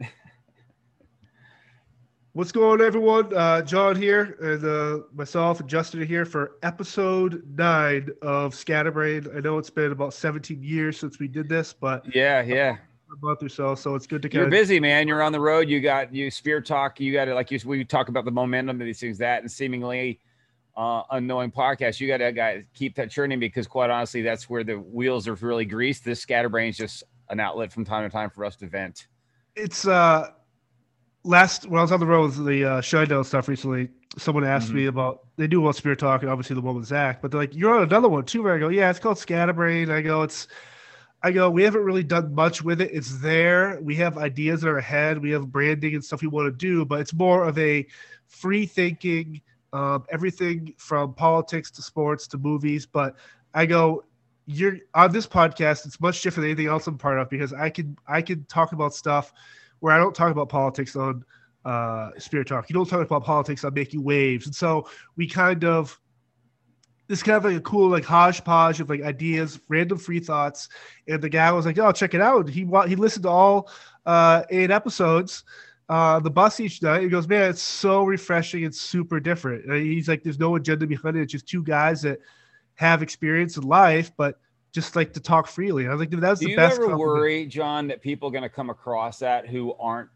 What's going on, everyone? Uh, John here, and uh, myself and Justin are here for episode nine of Scatterbrain. I know it's been about 17 years since we did this, but yeah, yeah, a month or so. So it's good to. You're busy, man. You're on the road. You got you Sphere Talk. You got to like you. We talk about the momentum of these things, that and seemingly uh, unknowing podcast. You got to keep that churning because, quite honestly, that's where the wheels are really greased. This Scatterbrain is just an outlet from time to time for us to vent. It's uh last when I was on the road with the uh, Shinedown stuff recently, someone asked mm-hmm. me about they do about Spirit Talk and obviously the one with Zach, but they're like, "You're on another one too." Where I go, "Yeah, it's called Scatterbrain." I go, "It's." I go, we haven't really done much with it. It's there. We have ideas in our head. We have branding and stuff we want to do, but it's more of a free thinking, um, everything from politics to sports to movies. But I go, you're on this podcast. It's much different than anything else I'm part of because I can I can talk about stuff where I don't talk about politics on uh, Spirit Talk. You don't talk about politics on Making Waves, and so we kind of this kind of like a cool like hodgepodge of like ideas, random free thoughts. And the guy was like, "Oh, check it out." He he listened to all uh, eight episodes. Uh, the bus each night. He goes, man, it's so refreshing. It's super different. And he's like, there's no agenda behind it. It's just two guys that have experience in life, but just like to talk freely. I was think that's the best. Do you ever worry, John, that people are going to come across that who aren't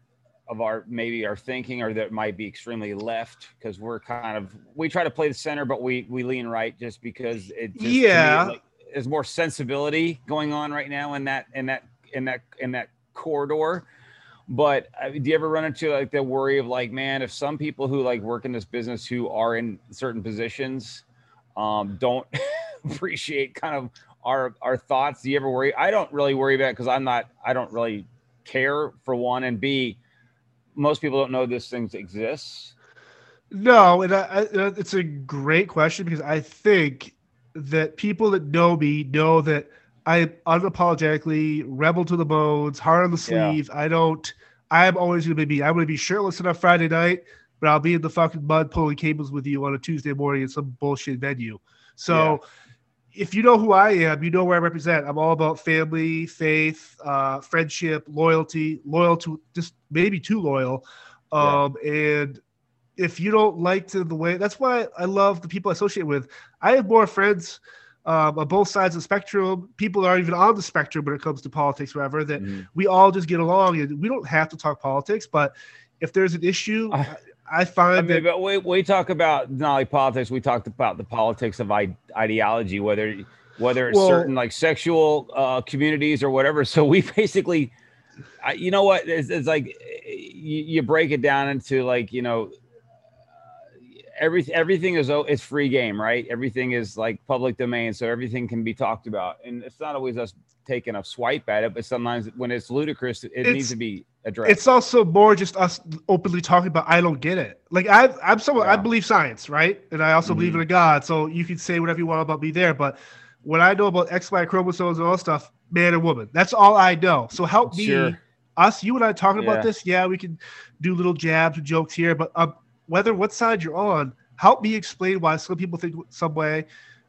of our maybe our thinking or that might be extremely left because we're kind of we try to play the center, but we we lean right just because it just, yeah me, like, there's more sensibility going on right now in that in that in that in that corridor. But uh, do you ever run into like the worry of like, man, if some people who like work in this business who are in certain positions um, don't appreciate kind of our our thoughts? Do you ever worry? I don't really worry about it because I'm not. I don't really care for one, and B, most people don't know this thing exists. No, and I, I, uh, it's a great question because I think that people that know me know that I unapologetically rebel to the bones, hard on the sleeve. Yeah. I don't. I'm always going to be. I'm going to be shirtless on a Friday night, but I'll be in the fucking mud pulling cables with you on a Tuesday morning at some bullshit venue. So. Yeah if you know who I am, you know where I represent. I'm all about family, faith, uh, friendship, loyalty, loyal to just maybe too loyal. Um, yeah. And if you don't like to the way, that's why I love the people I associate with. I have more friends um, on both sides of the spectrum. People that aren't even on the spectrum when it comes to politics, whatever. That mm. we all just get along, and we don't have to talk politics. But if there's an issue, I, I find I mean, that, but we, we talk about not politics, we talked about the politics of ideology, whether whether it's well, certain like sexual uh, communities or whatever. So we basically, I, you know what, it's, it's like you, you, break it down into like you know, every everything is it's free game, right? Everything is like public domain, so everything can be talked about, and it's not always us taking a swipe at it, but sometimes when it's ludicrous, it it's, needs to be addressed. It's also more just us openly talking about. I don't get it. Like I, I'm someone yeah. I believe science, right? And I also mm-hmm. believe in a God. So you can say whatever you want about me there, but what I know about X, Y chromosomes and all stuff, man and woman. That's all I know. So help me, sure. us, you and I talking yeah. about this. Yeah, we can do little jabs and jokes here, but um, whether what side you're on, help me explain why some people think some way,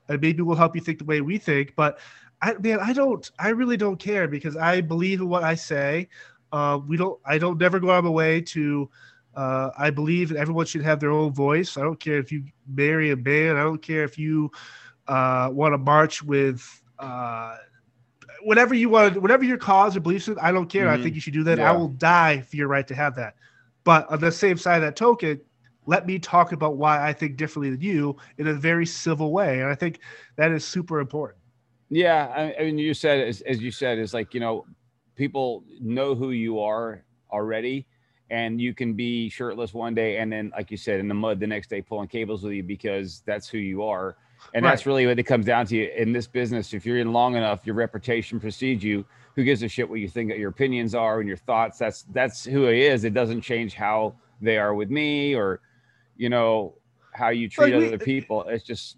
and maybe we'll help you think the way we think. But I, man, I don't, I really don't care because I believe in what I say. Uh, we don't. I don't never go out of my way to. Uh, I believe everyone should have their own voice. I don't care if you marry a man. I don't care if you uh, want to march with uh, whatever you want, whatever your cause or beliefs. I don't care. Mm-hmm. I think you should do that. Yeah. I will die for your right to have that. But on the same side of that token, let me talk about why I think differently than you in a very civil way, and I think that is super important. Yeah, I, I mean, you said as, as you said is like you know people know who you are already and you can be shirtless one day and then like you said in the mud the next day pulling cables with you because that's who you are. And right. that's really what it comes down to in this business. If you're in long enough your reputation precedes you. Who gives a shit what you think your opinions are and your thoughts? That's that's who he is. It doesn't change how they are with me or you know how you treat like we, other people. It's just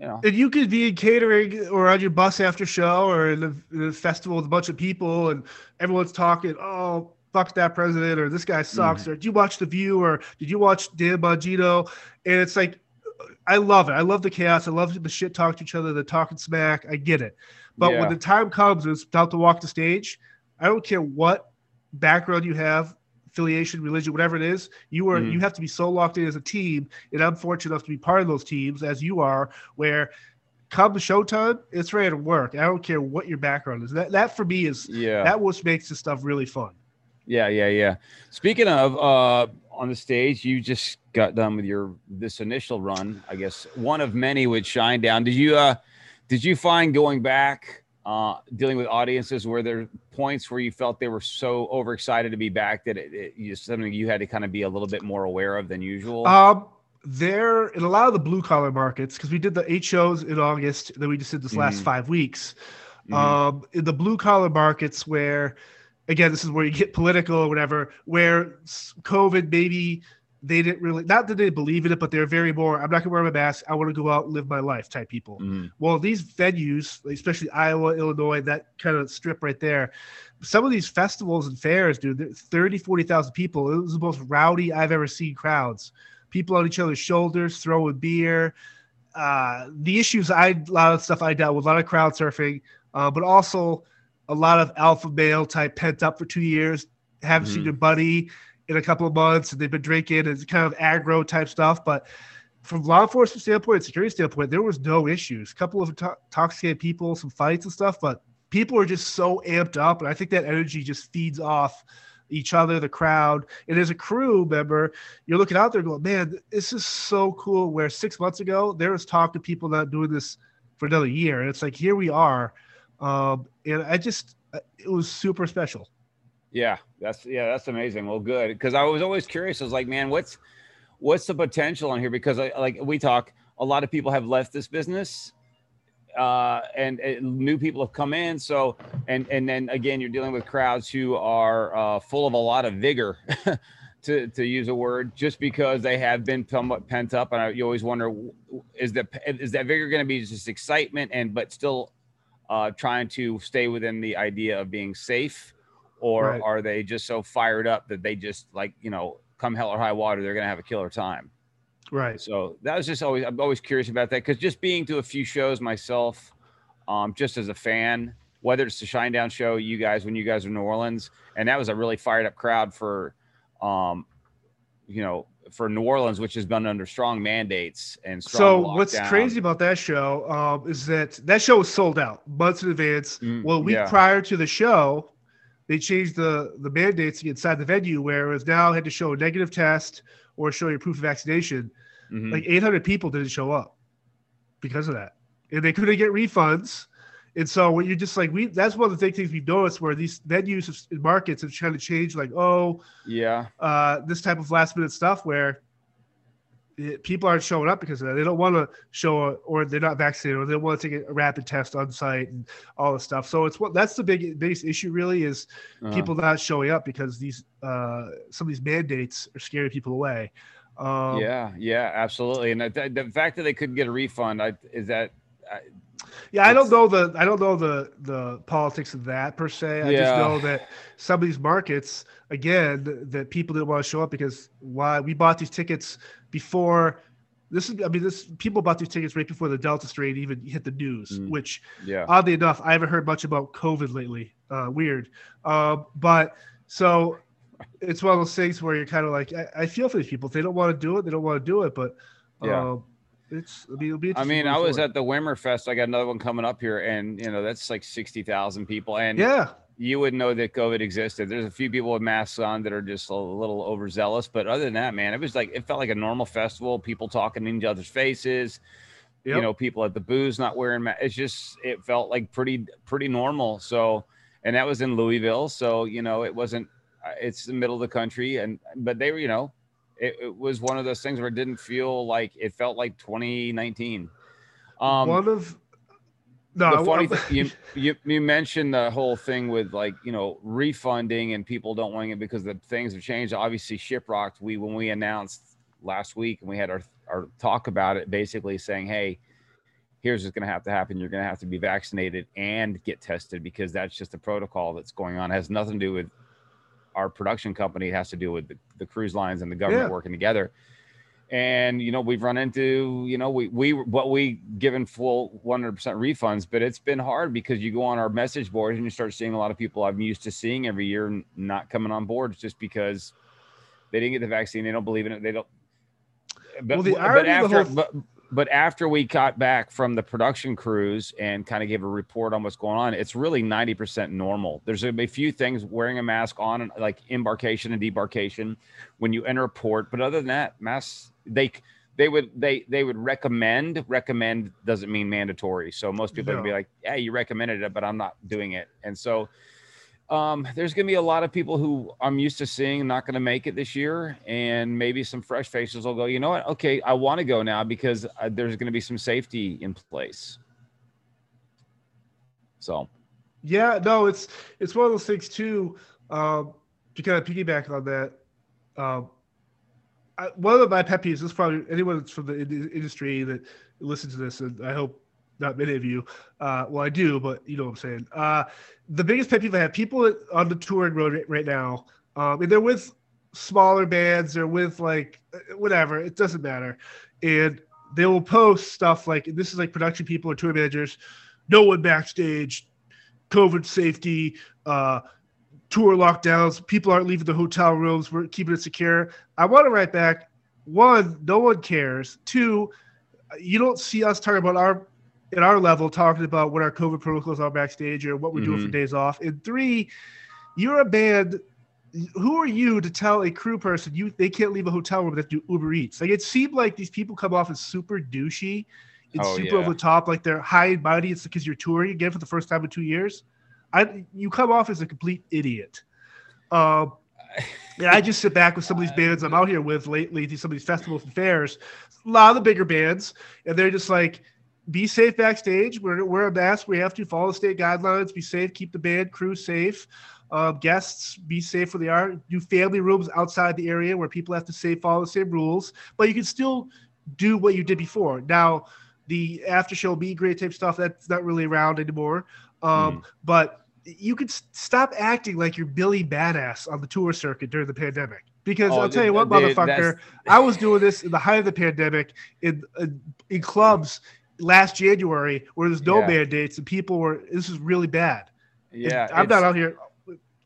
you know. And you could be in catering or on your bus after show or in the festival with a bunch of people and everyone's talking, oh, fuck that president or this guy sucks mm-hmm. or did you watch The View or did you watch Dan Bongino? And it's like, I love it. I love the chaos. I love the shit talk to each other, the talking smack. I get it. But yeah. when the time comes and it's about to walk the stage, I don't care what background you have, affiliation, religion, whatever it is, you are Mhm. you have to be so locked in as a team. And I'm fortunate enough to be part of those teams, as you are, where come showtime, it's ready to work. I don't care what your background is. That that for me is Yeah. that what makes this stuff really fun. Yeah, yeah, yeah. Speaking of uh on the stage, you just got done with your this initial run, I guess one of many with Shinedown. Did you uh did you find going back uh dealing with audiences where there points where you felt they were so overexcited to be back that it, it you something you had to kind of be a little bit more aware of than usual? Um, there in a lot of the blue collar markets because we did the eight shows in August, then we just did this last Mhm. five weeks. Mhm. Um, in the blue collar markets where, again, this is where you get political or whatever, where COVID maybe they didn't really not that they believe in it, but they're very more. I'm not gonna wear my mask. I want to go out and live my life type people. Mhm. Well, these venues, especially Iowa, Illinois, that kind of strip right there, some of these festivals and fairs, dude, they're 30, 40,000 people. It was the most rowdy I've ever seen crowds. People on each other's shoulders, throwing beer. Uh, the issues I, a lot of stuff I dealt with, a lot of crowd surfing, uh, but also a lot of alpha male type pent up for two years, haven't seen Mhm. your buddy in a couple of months, and they've been drinking, and kind of aggro type stuff. But from law enforcement standpoint, security standpoint, there was no issues. A couple of to- intoxicated people, some fights and stuff, but people are just so amped up, and I think that energy just feeds off each other, the crowd, and as a crew member, you're looking out there going, "Man, this is so cool." Where six months ago there was talk to people not doing this for another year, and it's like here we are, um, and I just it was super special. Yeah, that's yeah, that's amazing. Well, good because I was always curious. I was like, man, what's what's the potential on here? Because I like we talk, a lot of people have left this business, uh, and, and new people have come in. So and and then again, you're dealing with crowds who are uh, full of a lot of vigor. To, to use a word, just because they have been somewhat pent up, and I, you always wonder, is that is that vigor going to be just excitement and but still uh, trying to stay within the idea of being safe, or Right. are they just so fired up that they just like you know come hell or high water they're gonna have a killer time Right. so that was just always i'm always curious about that because just being to a few shows myself um just as a fan whether it's the Shinedown show you guys when you guys were in new orleans and that was a really fired up crowd for um you know for new orleans which has been under strong mandates and So strong what's crazy about that show um, is that that show was sold out months in advance. Mm, well, a week yeah. prior to the show, they changed the the mandates inside the venue, where it was now had to show a negative test or show your proof of vaccination. Mhm. Like 800 people didn't show up because of that, and they couldn't get refunds. And so when you're just like we, that's one of the big things we've noticed where these venues and markets have trying to change. Like, oh, yeah uh, this type of last minute stuff where it, people aren't showing up because of that. They don't want to show a, or they're not vaccinated or they want to take a rapid test on site and all this stuff. So it's what that's the big biggest issue really is Uh-huh. people not showing up because these uh, some of these mandates are scaring people away. Um, yeah yeah absolutely and the, the fact that they couldn't get a refund I, is that I, Yeah, I don't know the I don't know the the politics of that per se. I just know that some of these markets, again, that people didn't want to show up because why we bought these tickets before this is I mean this people bought these tickets right before the Delta strain even hit the news, Mm. which yeah oddly enough, I haven't heard much about COVID lately. Uh, weird. Um, but so it's one of those things where you're kind of like, I, I feel for these people. If they don't want to do it, they don't want to do it. But Yeah. um, it's I mean, it'll be. I mean, I was at the Wimmer Fest. I got another one coming up here, and you know that's like sixty thousand people, and yeah. you wouldn't know that COVID existed. There's a few people with masks on that are just a little overzealous, but other than that, man, it was like it felt like a normal festival. People talking in each other's faces. You know, people at the booths not wearing masks. It's just it felt like pretty pretty normal. So, and that was in Louisville. So you know, it wasn't. uh, It's the middle of the country, and but they were you know. It, it was one of those things where it didn't feel like it felt like 2019. Um, one of no, the funny thing you, you you mentioned the whole thing with like you know refunding and people don't want it because the things have changed. Obviously, Shiprocked. We when we announced last week and we had our our talk about it, basically saying, hey. Here's what's going to have to happen. You're going to have to be vaccinated and get tested because that's just a protocol that's going on. It has nothing to do with our production company. Has to do with the, the cruise lines and the government Yeah. working together. and you know we've run into you know we we what we given full 100% refunds but it's been hard because you go on our message boards and you start seeing a lot of people i'm used to seeing every year not coming on board just because they didn't get the vaccine they don't believe in it they don't but, well, the but after whole... but, but after we got back from the production crews and kind of gave a report on what's going on, it's really 90% normal. There's a few things wearing a mask on, like embarkation and debarkation when you enter a port. But other than that, masks, they, they would they they would recommend recommend doesn't mean mandatory so most people would be like yeah you recommended it but i'm not doing it and so um, there's going to be a lot of people who I'm used to seeing not going to make it this year, and maybe some fresh faces will go. You know what? Okay, I want to go now because uh, there's going to be some safety in place. So, yeah, no, it's it's one of those things too. Um, to kind of piggyback on that, um, I, one of my pet peeves is probably anyone from the industry that listens to this, and I hope not many of you. Uh, well, I do, but you know what I'm saying. Uh, the biggest pet peeve I have people on the touring road right now, um, and they're with smaller bands, they're with like whatever, it doesn't matter. And they will post stuff like this is like production people or tour managers, no one backstage, COVID safety, uh, tour lockdowns, people aren't leaving the hotel rooms, we're keeping it secure. I want to write back one, no one cares. Two, you don't see us talking about our at our level talking about what our COVID protocols are backstage or what we're mm-hmm. doing for mm-hmm. days off. And three, you're a band. Who are you to tell a crew person you they can't leave a hotel room that do Uber Eats? Like it seemed like these people come off as super douchey and oh, super yeah. over the top, like they're high and mighty. It's because you're touring again for the first time in two years. I you come off as a complete idiot. Um, yeah, I just sit back with some of these bands I'm out here with lately, some of these festivals and fairs, a lot of the bigger bands, and they're just like, be safe backstage. We're, wear a mask. We have to follow the state guidelines. Be safe. Keep the band crew safe. Uh, guests be safe where they are. Do family rooms outside the area where people have to say follow the same rules, but you can still do what you did before. Now, the after show be great type stuff that's not really around anymore. Um, mm. But you could stop acting like you're Billy Badass on the tour circuit during the pandemic. Because oh, I'll tell you what, motherfucker, I was doing this in the height of the pandemic in in, in clubs last January where there's no yeah. mandates and people were this is really bad. Yeah, I'm not out here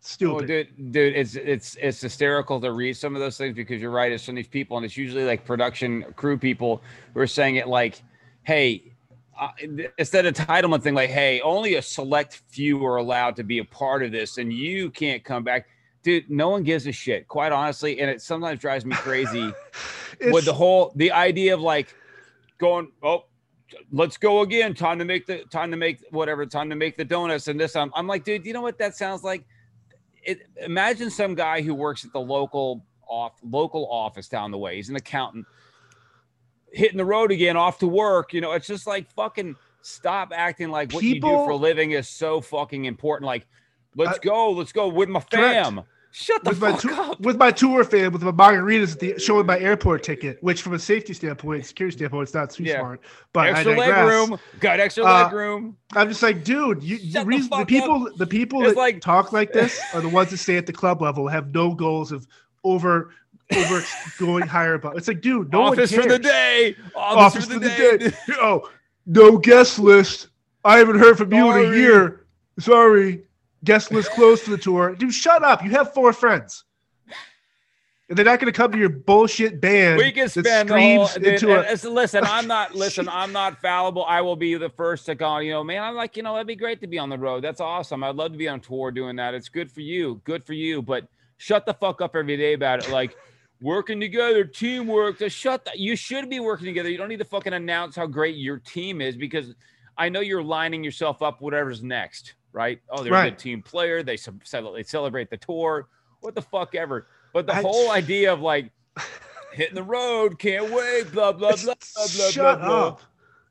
stupid. Oh, dude, dude, it's it's it's hysterical to read some of those things because you're right. It's some of these people, and it's usually like production crew people who are saying it like, "Hey." Uh, instead of entitlement thing, like, hey, only a select few are allowed to be a part of this, and you can't come back dude no one gives a shit quite honestly and it sometimes drives me crazy with the whole the idea of like going oh let's go again. Time to make the time to make whatever time to make the donuts and this. I'm, I'm like, dude, you know what that sounds like? It, imagine some guy who works at the local off local office down the way. He's an accountant hitting the road again, off to work. You know, it's just like fucking stop acting like what People, you do for a living is so fucking important. Like, let's go, let's go with my fam. Correct. Shut the with fuck my up. With my tour fan, with my margaritas at the, showing my airport ticket, which from a safety standpoint, security standpoint, it's not too yeah. smart. But extra leg room, got extra uh, leg room. I'm just like, dude, you, the, reason, the, the people, the people that like, talk like this are the ones that stay at the club level, have no goals of over over going higher above. It's like, dude, no office one cares. for the day. Office, office for, the, the day. day. oh, no guest list. I haven't heard from Sorry. you in a year. Sorry guest list closed for the tour. Dude, shut up. You have four friends. And they're not going to come to your bullshit band. We can spend the whole. Dude, a, uh, listen, I'm not. Listen, I'm not fallible. I will be the first to go. You know, man, I'm like, you know, that'd be great to be on the road. That's awesome. I'd love to be on tour doing that. It's good for you. Good for you. But shut the fuck up every day about it. Like working together, teamwork. Just shut that. You should be working together. You don't need to fucking announce how great your team is because I know you're lining yourself up. Whatever's next right? Oh, they're right. a good team player. They they celebrate the tour. What the fuck ever. But the I, whole idea of like hitting the road, can't wait, blah blah blah blah blah shut blah. Up.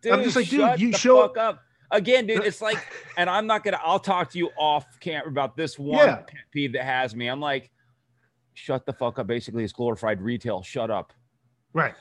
Dude, I'm just like, dude, you show up. Again, dude, it's like, and I'm not gonna. I'll talk to you off camera about this one yeah. pet peeve that has me. I'm like, shut the fuck up. Basically, it's glorified retail. Shut up. Right.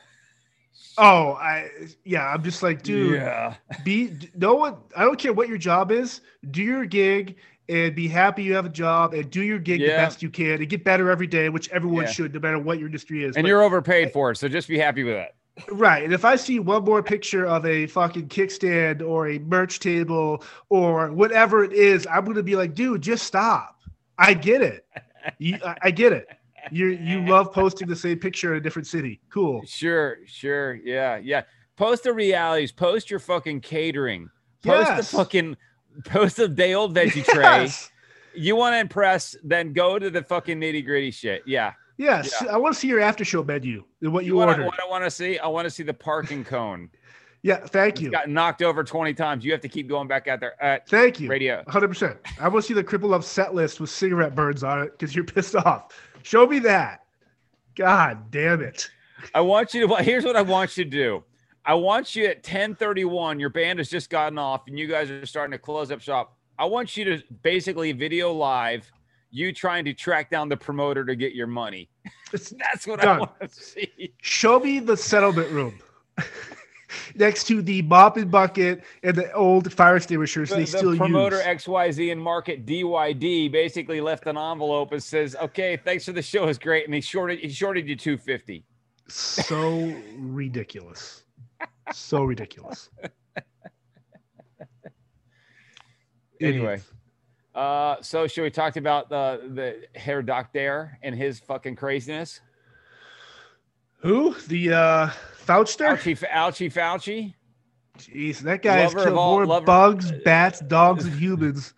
Oh, I yeah, I'm just like, dude, yeah. Be no one. I don't care what your job is. Do your gig and be happy you have a job and do your gig the best you can and get better every day, which everyone Yeah. should, no matter what your industry is. And But- you're overpaid for it, so just be happy with that. Right. And if I see one more picture of a fucking kickstand or a merch table or whatever it is, I'm going to be like, dude, just stop. I get it. You, I, I get it. You you love posting the same picture in a different city. Cool. Sure, sure, yeah, yeah. Post the realities. Post your fucking catering. Post Yes. the fucking. Post the day old veggie tray. Yes. You want to impress? Then go to the fucking nitty gritty shit. Yeah. Yes. I want to see your after show menu what you, wanna- ordered. What I want to see? I want to see the parking cone. Yeah. Thank you. got knocked over twenty times. You have to keep going back out there. Uh, Thank you. radio. 100%. I want to see the Cripple Love set list with cigarette burns on it because you're pissed off. Show me that. God damn it. I want you to. Here's what I want you to do. I want you at 10:31. Your band has just gotten off, and you guys are starting to close up shop. I want you to basically video live you trying to track down the promoter to get your money. That's what I want to see. Show me the settlement room next to the mop and bucket and the old fire extinguishers The, they the still promoter use. XYZ and market DYD basically left an envelope and says, "Okay, thanks for the show. It's great." And he shorted he shorted you 250. so ridiculous. So ridiculous. Anyway. Uh, so should we talk about the the hair Doctor and his fucking craziness? Who? The uh Fauchster? Ouchie, Ouchie, Fauci. Jeez, that guy has Lover of killed all- more lover- bugs, bats, dogs, and humans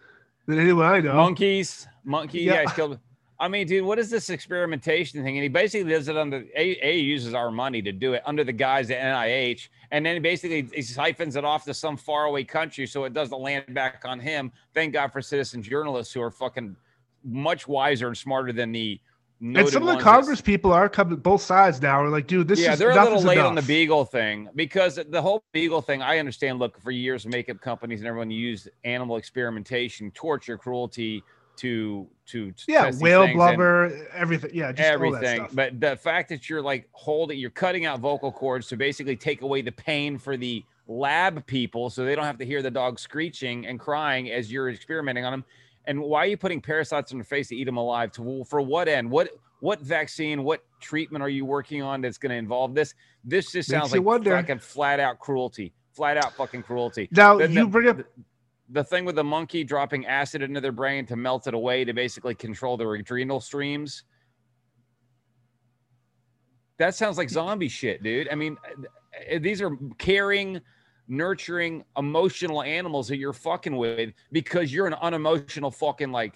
than anyone I know. Monkeys, monkey. Yeah, Yeah. killed. I mean, dude, what is this experimentation thing? And he basically does it under A. A uses our money to do it under the guise of NIH, and then he basically he siphons it off to some faraway country so it doesn't land back on him. Thank God for citizen journalists who are fucking much wiser and smarter than the. And some of the that- Congress people are coming both sides now. Are like, dude, this is yeah, is they're a little late on the beagle thing because the whole beagle thing. I understand. Look, for years, makeup companies and everyone used animal experimentation, torture, cruelty to to to Yeah, whale blubber, everything. Yeah, just all that everything. stuff. But the fact that you're like holding, you're cutting out vocal cords to basically take away the pain for the lab people, so they don't have to hear the dog screeching and crying as you're experimenting on them. And why are you putting parasites in their face to eat them alive? To for what end? What what vaccine? What treatment are you working on that's going to involve this? This just sounds like wonder. fucking flat out cruelty. Flat out fucking cruelty. Now The- you the- bring up The thing with the monkey dropping acid into their brain to melt it away to basically control their adrenal streams. That sounds like zombie shit, dude. I mean, these are caring, nurturing, emotional animals that you're fucking with because you're an unemotional fucking like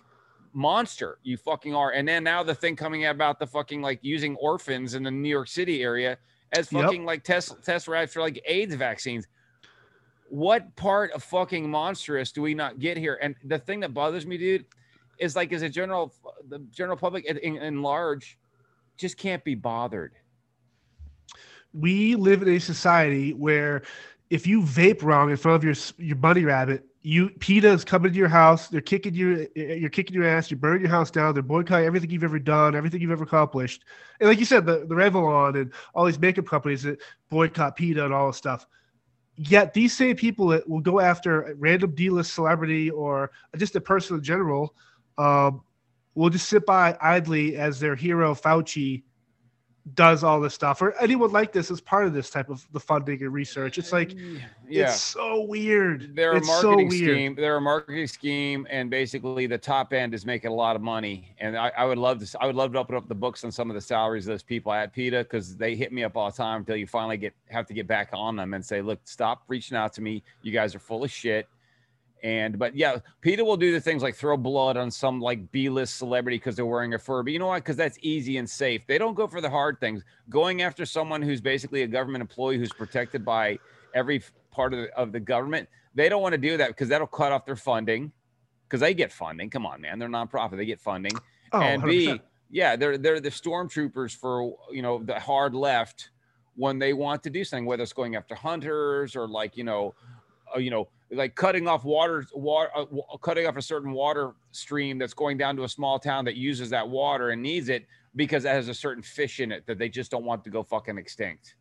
monster. You fucking are. And then now the thing coming out about the fucking like using orphans in the New York City area as Yep. fucking like test test rats for like AIDS vaccines. What part of fucking monstrous do we not get here? And the thing that bothers me, dude, is like as a general the general public in, in large just can't be bothered. we live in a society where if you vape wrong in front of your your bunny rabbit, you PETA's coming to your house, they're kicking you, you're kicking your ass, you're burning your house down, they're boycotting everything you've ever done, everything you've ever accomplished. And like you said, the, the Revlon and all these makeup companies that boycott PETA and all this stuff. Yet these same people that will go after a random D-list celebrity or just a person in general um, will just sit by idly as their hero Fauci does all this stuff, or anyone like this is part of this type of the funding and research. It's like yeah. it's so weird. they're a marketing so scheme. They're a marketing scheme, and basically the top end is making a lot of money. And I, I would love to. I would love to open up the books on some of the salaries of those people at PETA because they hit me up all the time until you finally get have to get back on them and say, "Look, stop reaching out to me. You guys are full of shit." And but yeah, PETA will do the things like throw blood on some like B-list celebrity because they're wearing a fur. But you know what? Because that's easy and safe. They don't go for the hard things. Going after someone who's basically a government employee who's protected by every part of the, of the government, they don't want to do that because that'll cut off their funding. Because they get funding. Come on, man, they're nonprofit. They get funding. Oh, and 100%. B, yeah, they're they're the stormtroopers for you know the hard left when they want to do something, whether it's going after hunters or like you know, uh, you know, like cutting off water, water, uh, cutting off a certain water stream that's going down to a small town that uses that water and needs it because it has a certain fish in it that they just don't want to go fucking extinct.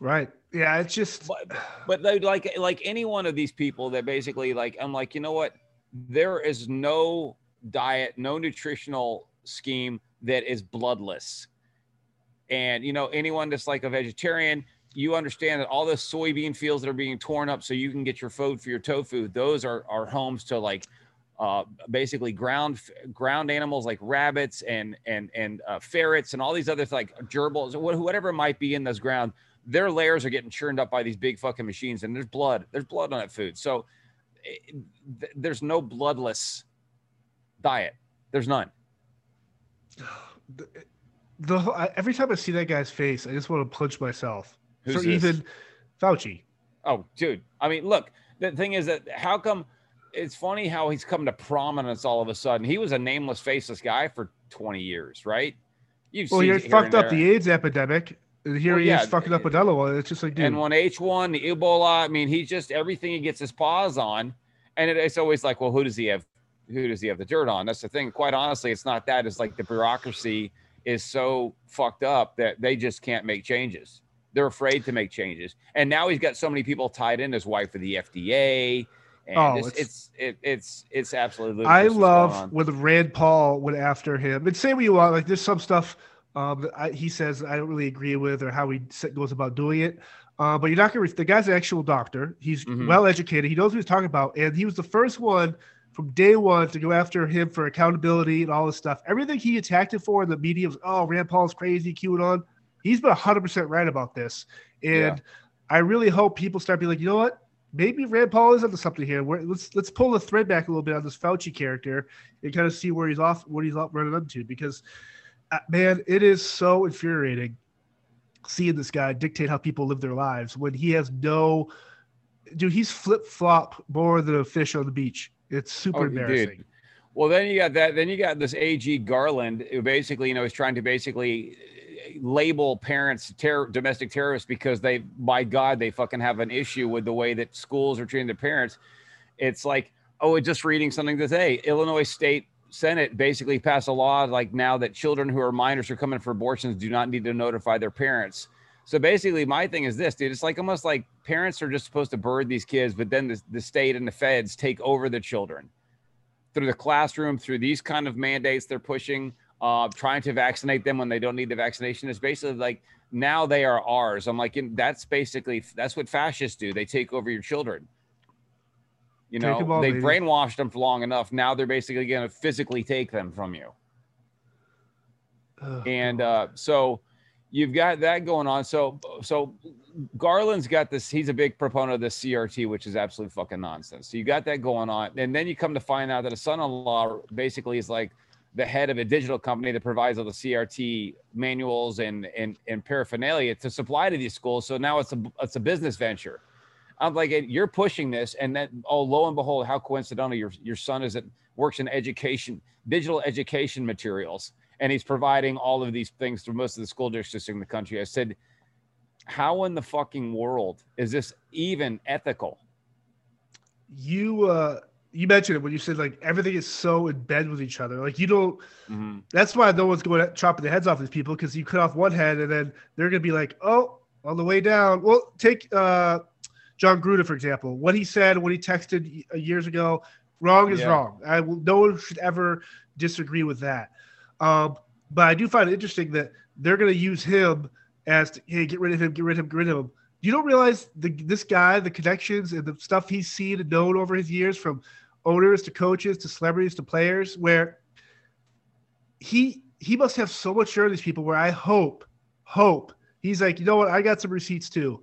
right. Yeah, it's just But but they, like like any one of these people that basically like I'm like you know what there is no diet, no nutritional scheme that is bloodless. And you know, anyone that's like a vegetarian, you understand that all the soybean fields that are being torn up so you can get your food for your tofu, those are are homes to like uh, basically ground ground animals like rabbits and and and uh, ferrets and all these other like gerbils whatever might be in those ground. Their layers are getting churned up by these big fucking machines, and there's blood. There's blood on that food. So eh, th- there's no bloodless diet. There's none. The, the, every time I see that guy's face, I just want to punch myself. Who's For this? even Fauci. Oh, dude. I mean, look. The thing is that how come it's funny how he's come to prominence all of a sudden. He was a nameless, faceless guy for 20 years, right? You've well, he fucked up the AIDS epidemic. And here well, he yeah, is fucking up another one. It's just like, dude. And one H1, the Ebola. I mean, he's just everything he gets his paws on. And it, it's always like, well, who does he have? Who does he have the dirt on? That's the thing. Quite honestly, it's not that. It's like the bureaucracy is so fucked up that they just can't make changes. They're afraid to make changes. And now he's got so many people tied in, his wife with the FDA and oh, it's it's it, it's, it's absolutely. I love when Rand Paul went after him. And say what you want, like there's some stuff um, that I, he says I don't really agree with, or how he goes about doing it. Uh, but you're not gonna. The guy's an actual doctor. He's mm-hmm. well educated. He knows what he's talking about, and he was the first one from day one to go after him for accountability and all this stuff. Everything he attacked it for in the media was, oh, Rand Paul's crazy, QAnon. He's been 100% right about this. And yeah. I really hope people start being like, you know what? maybe Rand Paul is onto something here. We're, let's let's pull the thread back a little bit on this Fauci character and kind of see where he's off, what he's off running into. Because, uh, man, it is so infuriating seeing this guy dictate how people live their lives when he has no. Dude, he's flip flop more than a fish on the beach. It's super oh, embarrassing. Dude. Well, then you got that. Then you got this AG Garland, who basically, you know, is trying to basically label parents terror, domestic terrorists because they, by God, they fucking have an issue with the way that schools are treating their parents. It's like, oh, just reading something today. Illinois State Senate basically passed a law like now that children who are minors are coming for abortions do not need to notify their parents. So basically, my thing is this, dude. It's like almost like parents are just supposed to bird these kids, but then the, the state and the feds take over the children through the classroom, through these kind of mandates they're pushing uh, trying to vaccinate them when they don't need the vaccination. is basically like now they are ours. I'm like, that's basically that's what fascists do. They take over your children. You know, all, they brainwashed them for long enough. Now they're basically going to physically take them from you. Oh, and uh, so you've got that going on. So so Garland's got this. He's a big proponent of the CRT, which is absolute fucking nonsense. So you got that going on, and then you come to find out that a son-in-law basically is like the head of a digital company that provides all the CRT manuals and, and, and paraphernalia to supply to these schools. So now it's a, it's a business venture. I'm like, you're pushing this, and then oh, lo and behold, how coincidental your your son is at works in education, digital education materials, and he's providing all of these things to most of the school districts in the country. I said, how in the fucking world is this even ethical? You uh, you mentioned it when you said like everything is so in bed with each other. Like you don't. Mm-hmm. That's why no one's going to chopping the heads off these people because you cut off one head and then they're going to be like, oh, on the way down. Well, take uh, Jon Gruden for example. What he said, what he texted years ago, wrong is yeah. wrong. I will. No one should ever disagree with that. Um, but I do find it interesting that they're going to use him as to, hey, get rid of him, get rid of him, get rid of him. You don't realize the this guy, the connections and the stuff he's seen and known over his years from owners to coaches to celebrities to players, where he he must have so much share of these people. Where I hope, hope he's like, you know what, I got some receipts too.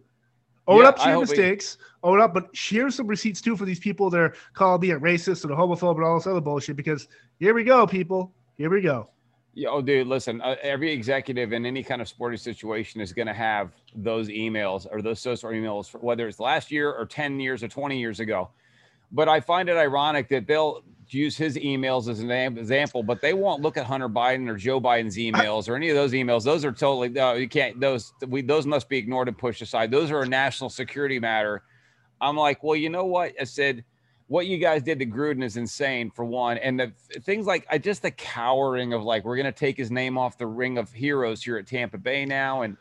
Own yeah, up to your mistakes, he... own up, but share some receipts too for these people that are calling me a racist and a homophobe and all this other bullshit. Because here we go, people. Here we go. Yeah, oh, dude, listen. Uh, every executive in any kind of sporting situation is going to have those emails or those social emails, whether it's last year or ten years or twenty years ago. But I find it ironic that they'll use his emails as an example, but they won't look at Hunter Biden or Joe Biden's emails or any of those emails. Those are totally no, you can't. Those we those must be ignored and pushed aside. Those are a national security matter. I'm like, well, you know what? I said what you guys did to Gruden is insane for one, and the things like I just the cowering of like we're gonna take his name off the ring of heroes here at Tampa Bay now, and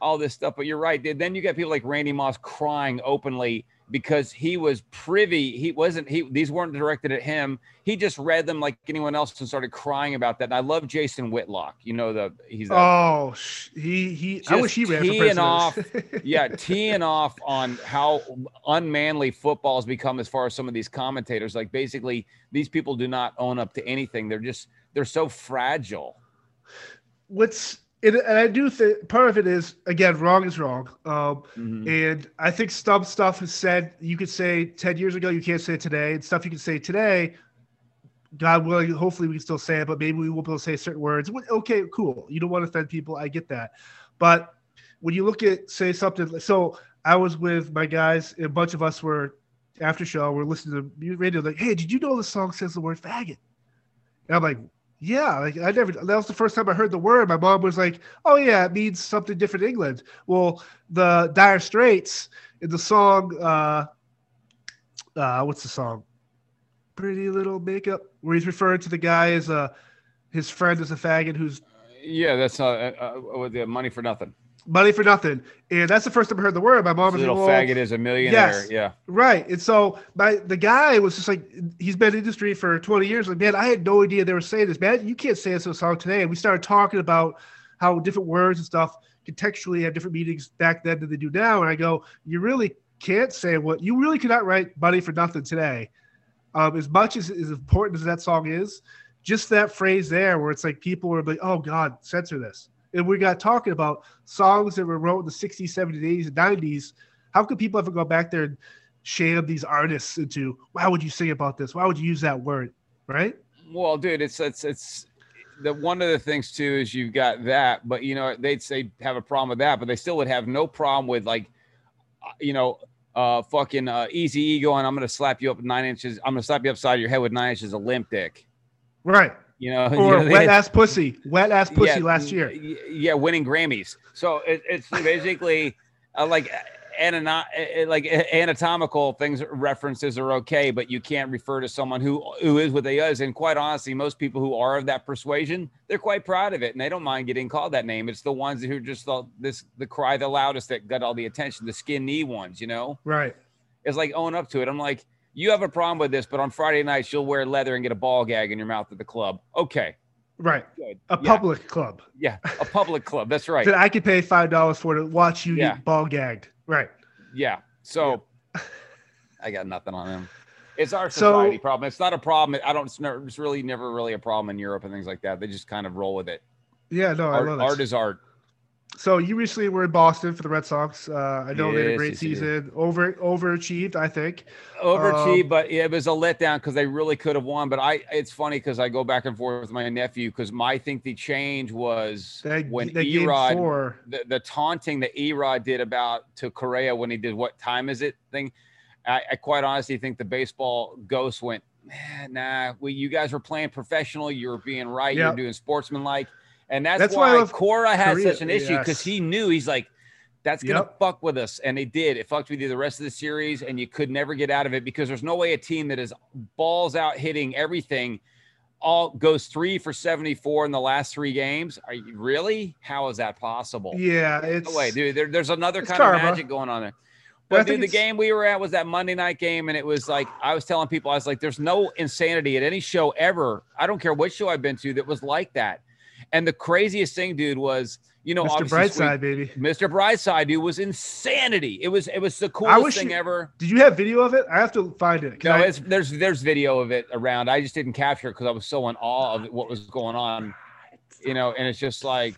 all this stuff. But you're right. Then you got people like Randy Moss crying openly because he was privy. He wasn't. He these weren't directed at him. He just read them like anyone else and started crying about that. And I love Jason Whitlock. You know the he's a, Oh, sh- he he. I wish he ran teeing off- yeah, teeing off on how unmanly football has become as far as some of these commentators. Like basically, these people do not own up to anything. They're just they're so fragile. What's it, and I do think part of it is again wrong is wrong. Um, Mhm. And I think some stuff is said you could say 10 years ago, you can't say it today. And stuff you can say today, God willing, hopefully we can still say it, but maybe we won't be able to say certain words. Okay, cool. You don't want to offend people. I get that. But when you look at, say, something, so I was with my guys, a bunch of us were after show, we're listening to radio, like, hey, did you know the song says the word faggot? And I'm like, yeah, like I never. That was the first time I heard the word. My mom was like, "Oh yeah, it means something different in England." Well, the Dire Straits in the song, uh, uh, what's the song? Pretty Little Makeup, where he's referring to the guy as a his friend is a faggot who's Yeah, that's not uh, uh, with the money for nothing. Money for nothing, and that's the first time I heard the word. My mom was little like, well, faggot is a millionaire. yes. Yeah. Right. And so my the guy was just like he's been in the industry for 20 years. Like, man, I had no idea they were saying this. Man, you can't say this in a song today. And we started talking about how different words and stuff contextually have different meanings back then than they do now. And I go, you really can't say what you really cannot write money for nothing today. Um, as much as as important as that song is, just that phrase there where it's like people were like, oh God, censor this. And we got talking about songs that were wrote in the 60s, 70s, 80s, and 90s. How could people ever go back there and shame these artists into why would you sing about this? Why would you use that word? Right? Well, dude, it's it's it's the one of the things too is you've got that, but you know they'd say have a problem with that, but they still would have no problem with like, uh, you know, uh, fucking uh, easy ego, and I'm gonna slap you up nine inches. I'm gonna slap you upside your head with nine inches of limp dick. Right. You know, you Or know, wet ass pussy. Wet ass pussy yeah, last year. Yeah, winning Grammys. So it, it's basically uh, like anano- uh, like anatomical things references are okay, but you can't refer to someone who who is what they is. And quite honestly, most people who are of that persuasion, they're quite proud of it, and they don't mind getting called that name. It's the ones who just thought this the cry the loudest that got all the attention, the skin knee ones. You know, Right. it's like own up to it. I'm like. You have a problem with this, but on Friday nights you'll wear leather and get a ball gag in your mouth at the club. Okay, Right. good. A Yeah, public club yeah, a public club. That's right. that I could pay five dollars for to watch you Yeah. get ball gagged. Right. Yeah. So I got nothing on him. It's our So- society problem. It's not a problem. I don't. It's, never, it's really never really a problem in Europe and things like that. They just kind of roll with it. Yeah, no, I Art, love it. art is art. So you recently were in Boston for the Red Sox. Uh, I know they had a great yes, yes. season. Over overachieved, I think. Overachieved, Um, but it was a letdown because they really could have won. But I, it's funny because I go back and forth with my nephew because my I think the change was They, when game Erod the, the taunting that Erod did about to Correa when he did what time is it thing. I, I quite honestly think the baseball ghost went, "Man, nah, well, you guys were playing professional. You were being right. Yeah. You're doing sportsmanlike. And that's, That's why why, Cora had Correa, such an issue because yes. he knew he's like, that's gonna Yep. fuck with us. And it did. It fucked with you the rest of the series, and you could never get out of it because there's no way a team that is balls out hitting everything all goes three for 74 in the last three games. Are you really? How is that possible? Yeah, it's No way, dude. There, there's another kind of magic going on there. But I But think dude, the game we were at was that Monday night game, and it was like I was telling people, I was like, "There's no insanity at any show ever. I don't care what show I've been to that was like that." And the craziest thing, dude, was you know, Mr. obviously Sweet- Brightside, baby. Mr. Brightside, dude, was insanity. It was it was the coolest wish thing you- ever. Did you have video of it? I have to find it. Can No, I- it's there's there's video of it around. I just didn't capture it because I was so in awe of what was going on, you know. And it's just like,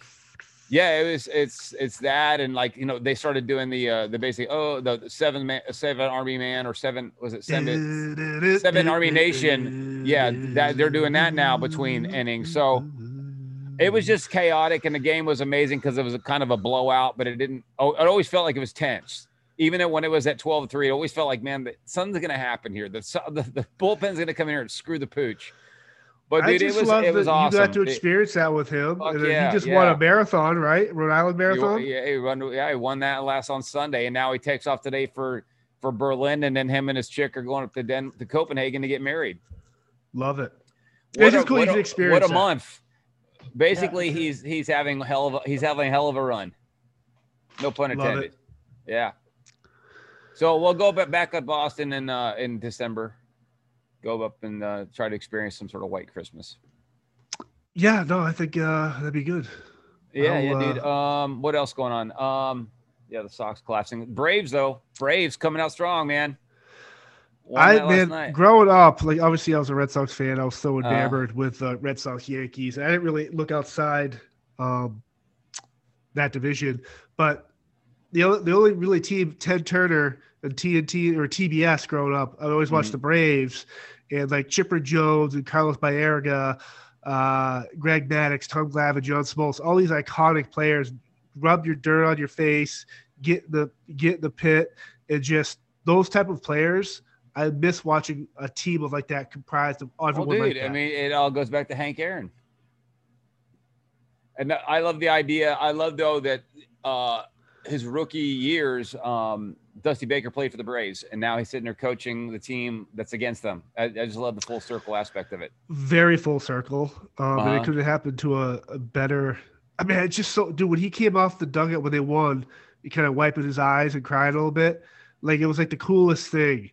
yeah, it was it's it's that, and like you know, they started doing the uh the basic oh the seven man seven army man or seven was it seven Seven Army Nation. Yeah, that they're doing that now between innings. So it was just chaotic, and the game was amazing because it was a kind of a blowout, but it didn't. Oh, it always felt like it was tense. Even when it was at 12 3, it always felt like, man, something's going to happen here. The, the, the bullpen's going to come in here and screw the pooch. But I dude, it just was love it was that awesome. you got to experience that with him. Fuck and yeah, he just won a marathon, right? Rhode Island he, marathon. yeah, he won, yeah, he won that last on Sunday, and now he takes off today for for Berlin, and then him and his chick are going up to Den to Copenhagen to get married. Love it. What It's a, just cool what a- experience what a that. month. Basically, he's he's having hell of a, he's having a hell of a run. No pun intended. Yeah. So we'll go back back up Boston in uh, in December. Go up and uh, try to experience some sort of white Christmas. Yeah, no, I think uh, that'd be good. Yeah, I'll, yeah, dude. Um, what else going on? Um, yeah, the Sox collapsing. Braves though, Braves coming out strong, man. I man, night. growing up, like obviously I was a Red Sox fan. I was so Uh-huh. enamored with uh, Red Sox Yankees. I didn't really look outside um, that division, but the only, the only really team Ted Turner and TNT or TBS growing up, I always watched Mhm. the Braves and like Chipper Jones and Carlos Baerga, uh, Greg Maddux, Tom Glavine, John Smoltz, all these iconic players. Rub your dirt on your face, get the get in the pit, and just those type of players. I miss watching a team of like that comprised of Well, dude, like I mean, it all goes back to Hank Aaron. And I love the idea. I love though that uh, his rookie years, um, Dusty Baker played for the Braves, and now he's sitting there coaching the team that's against them. I, I just love the full circle aspect of it. very full circle. Um, and Uh-huh. it could have happened to a, a better. I mean, it's just so, dude. When he came off the dugout when they won, he kind of wiping his eyes and crying a little bit. Like it was like the coolest thing.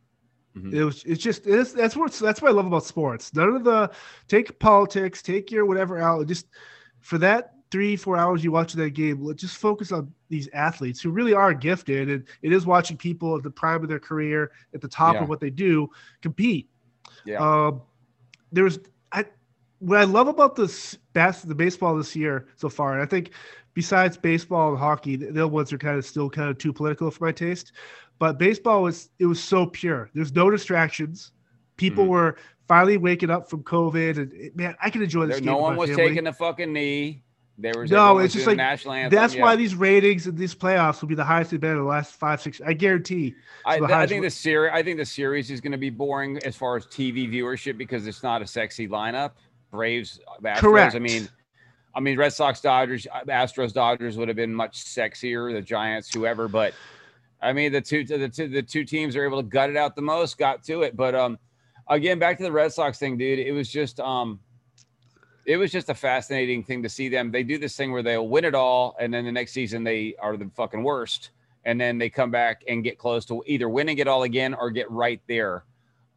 Mhm. It was. It's just. It's that's what. That's what I love about sports. None of the take politics, take your whatever out. Just for that three four hours you watch that game, let's just focus on these athletes who really are gifted, and it is watching people at the prime of their career, at the top Yeah. of what they do, compete. Yeah. Um, there's I what I love about this bas- the baseball this year so far, and I think besides baseball and hockey, the the other ones are kind of still kind of too political for my taste. But baseball was it was so pure. There's no distractions. People Mhm. were finally waking up from COVID, and it- man, I can enjoy this There- game. no one was family. taking a fucking knee. There was No, it's just like- national anthem. That's yeah. why these ratings and these playoffs will be the highest they've been in the last five, six. I guarantee. I, the I think the series. I think the series is going to be boring as far as TV viewership because it's not a sexy lineup. Braves, Astros. Correct. I mean, I mean, Red Sox, Dodgers, Astros, Dodgers would have been much sexier. The Giants, whoever, but I mean, the two, the two, the two teams are able to gut it out the most, got to it. But um, again, back to the Red Sox thing, dude. It was just um, it was just a fascinating thing to see them. They do this thing where they'll win it all, and then the next season they are the fucking worst, and then they come back and get close to either winning it all again or get right there.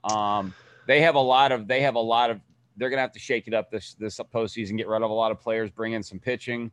Um, they have a lot of they have a lot of they're gonna have to shake it up this this postseason, get rid of a lot of players, bring in some pitching.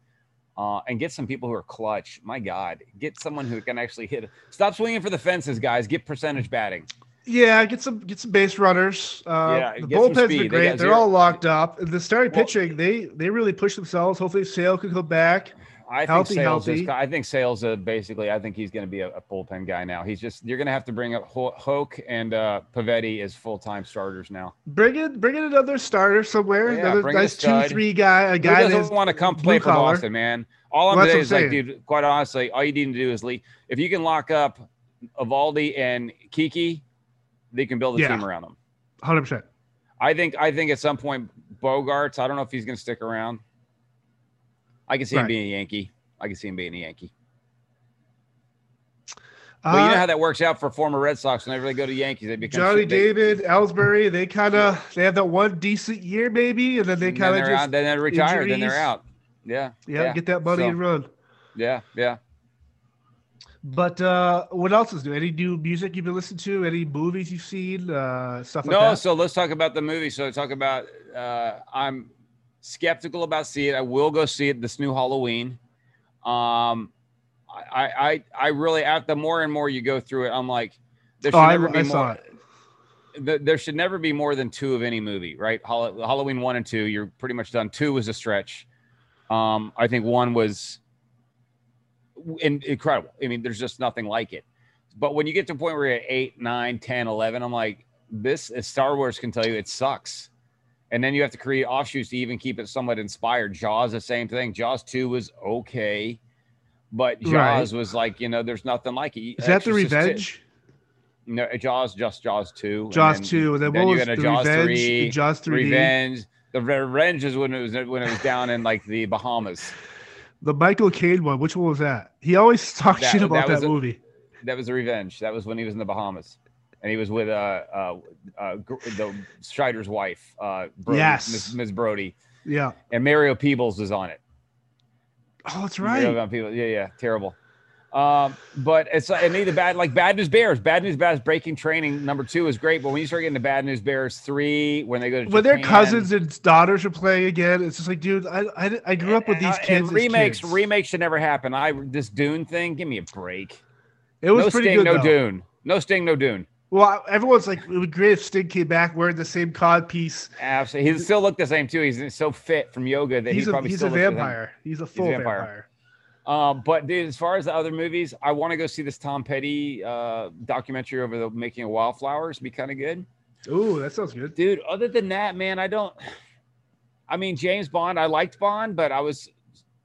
Uh, and get some people who are clutch. My God, get someone who can actually hit. Stop swinging for the fences, guys. Get percentage batting. Yeah, get some get some base runners. Uh, Yeah, the bullpen's been They great. They're all locked up. The starting Well- pitching, they they really push themselves. Hopefully, Sale can come back. I think Healthy, sales is. I think sales. Uh, basically, I think he's going to be a, a bullpen guy now. He's just. You're going to have to bring up Ho- Houck and uh, Pivetta as full time starters now. Bring in bring in another starter somewhere. Yeah, another bring in a nice two three guy. A Who guy doesn't want to come play for Cora. Boston, man? All I'm Well, saying is I'm like, dude. Quite honestly, all you need to do is leave. If you can lock up Eovaldi and Kiki, they can build a Yeah. team around them. hundred percent. I think. I think at some point, Bogaerts. I don't know if he's going to stick around. I can see him being a Yankee. I can see him being a Yankee. But you know how that works out for former Red Sox. Whenever they go to Yankees, they become Uh, Johnny Damon, Ellsbury, they kind of they have that one decent year maybe, and then they kind of just then they retire. Then they're out. Yeah, yeah, get that money So, and run. Yeah, yeah. But uh, what else is new? Any new music you've been listening to? Any movies you've seen? Uh, stuff like that. no, that. so let's talk about the movie. So talk about. Uh, I'm skeptical about seeing it. I will go see it this new Halloween. Um, I, I, I really after the more and more you go through it, I'm like, there should Oh, I- never be I more. th- there should never be more than two of any movie, right? Hall- Halloween one and two, you're pretty much done. Two was a stretch. Um, I think one was in- incredible. I mean, there's just nothing like it. But when you get to a point where you're at eight, nine, 10, 11, I'm like, this is Star Wars can tell you it sucks. And then you have to create offshoots to even keep it somewhat inspired. Jaws, the same thing. Jaws 2 was okay. But Jaws Right. was like, you know, there's nothing like it. Is that the Exorcist two- Revenge? no, uh, Jaws, just Jaws two. and Jaws then- two, and then, then what you was a the Jaws Revenge? three, Jaws three, Revenge. The Revenge is when it was when it was down in like the Bahamas. the Michael Caine one. Which one was that? He always talks That- shit about that a- movie. That was the Revenge. That was when he was in the Bahamas, and he was with uh uh, uh the Strider's wife, uh Brody, Yes. Miss, Miss Brody, Yeah. and Mario Peebles was on it. Oh, that's right. Van Peebles. Yeah, yeah, terrible. Um, but it's and either bad like Bad News Bears. Bad News Bears breaking training number two is great, but when you start getting to Bad News Bears three, when they go to when their cousins and daughters are playing again, it's just like, dude, I I, I grew up with these Uh, kids. and remakes. kids. Remakes should never happen. I this Dune thing. Give me a break. It was no pretty Sting, good. no though. Dune. No Sting, no Dune. Well, everyone's like, it would be great if Sting came back wearing the same cod piece. Absolutely. He still looked the same too. He's so fit from yoga that He's he a probably he's still a looks the same. vampire. He's a full vampire. vampire. Um, but dude, as far as the other movies, I want to go see this Tom Petty uh, documentary over the making of Wildflowers. Be kind of good, Ooh, that sounds good. dude. Other than that, man, I don't. I mean, James Bond. I liked Bond, but I was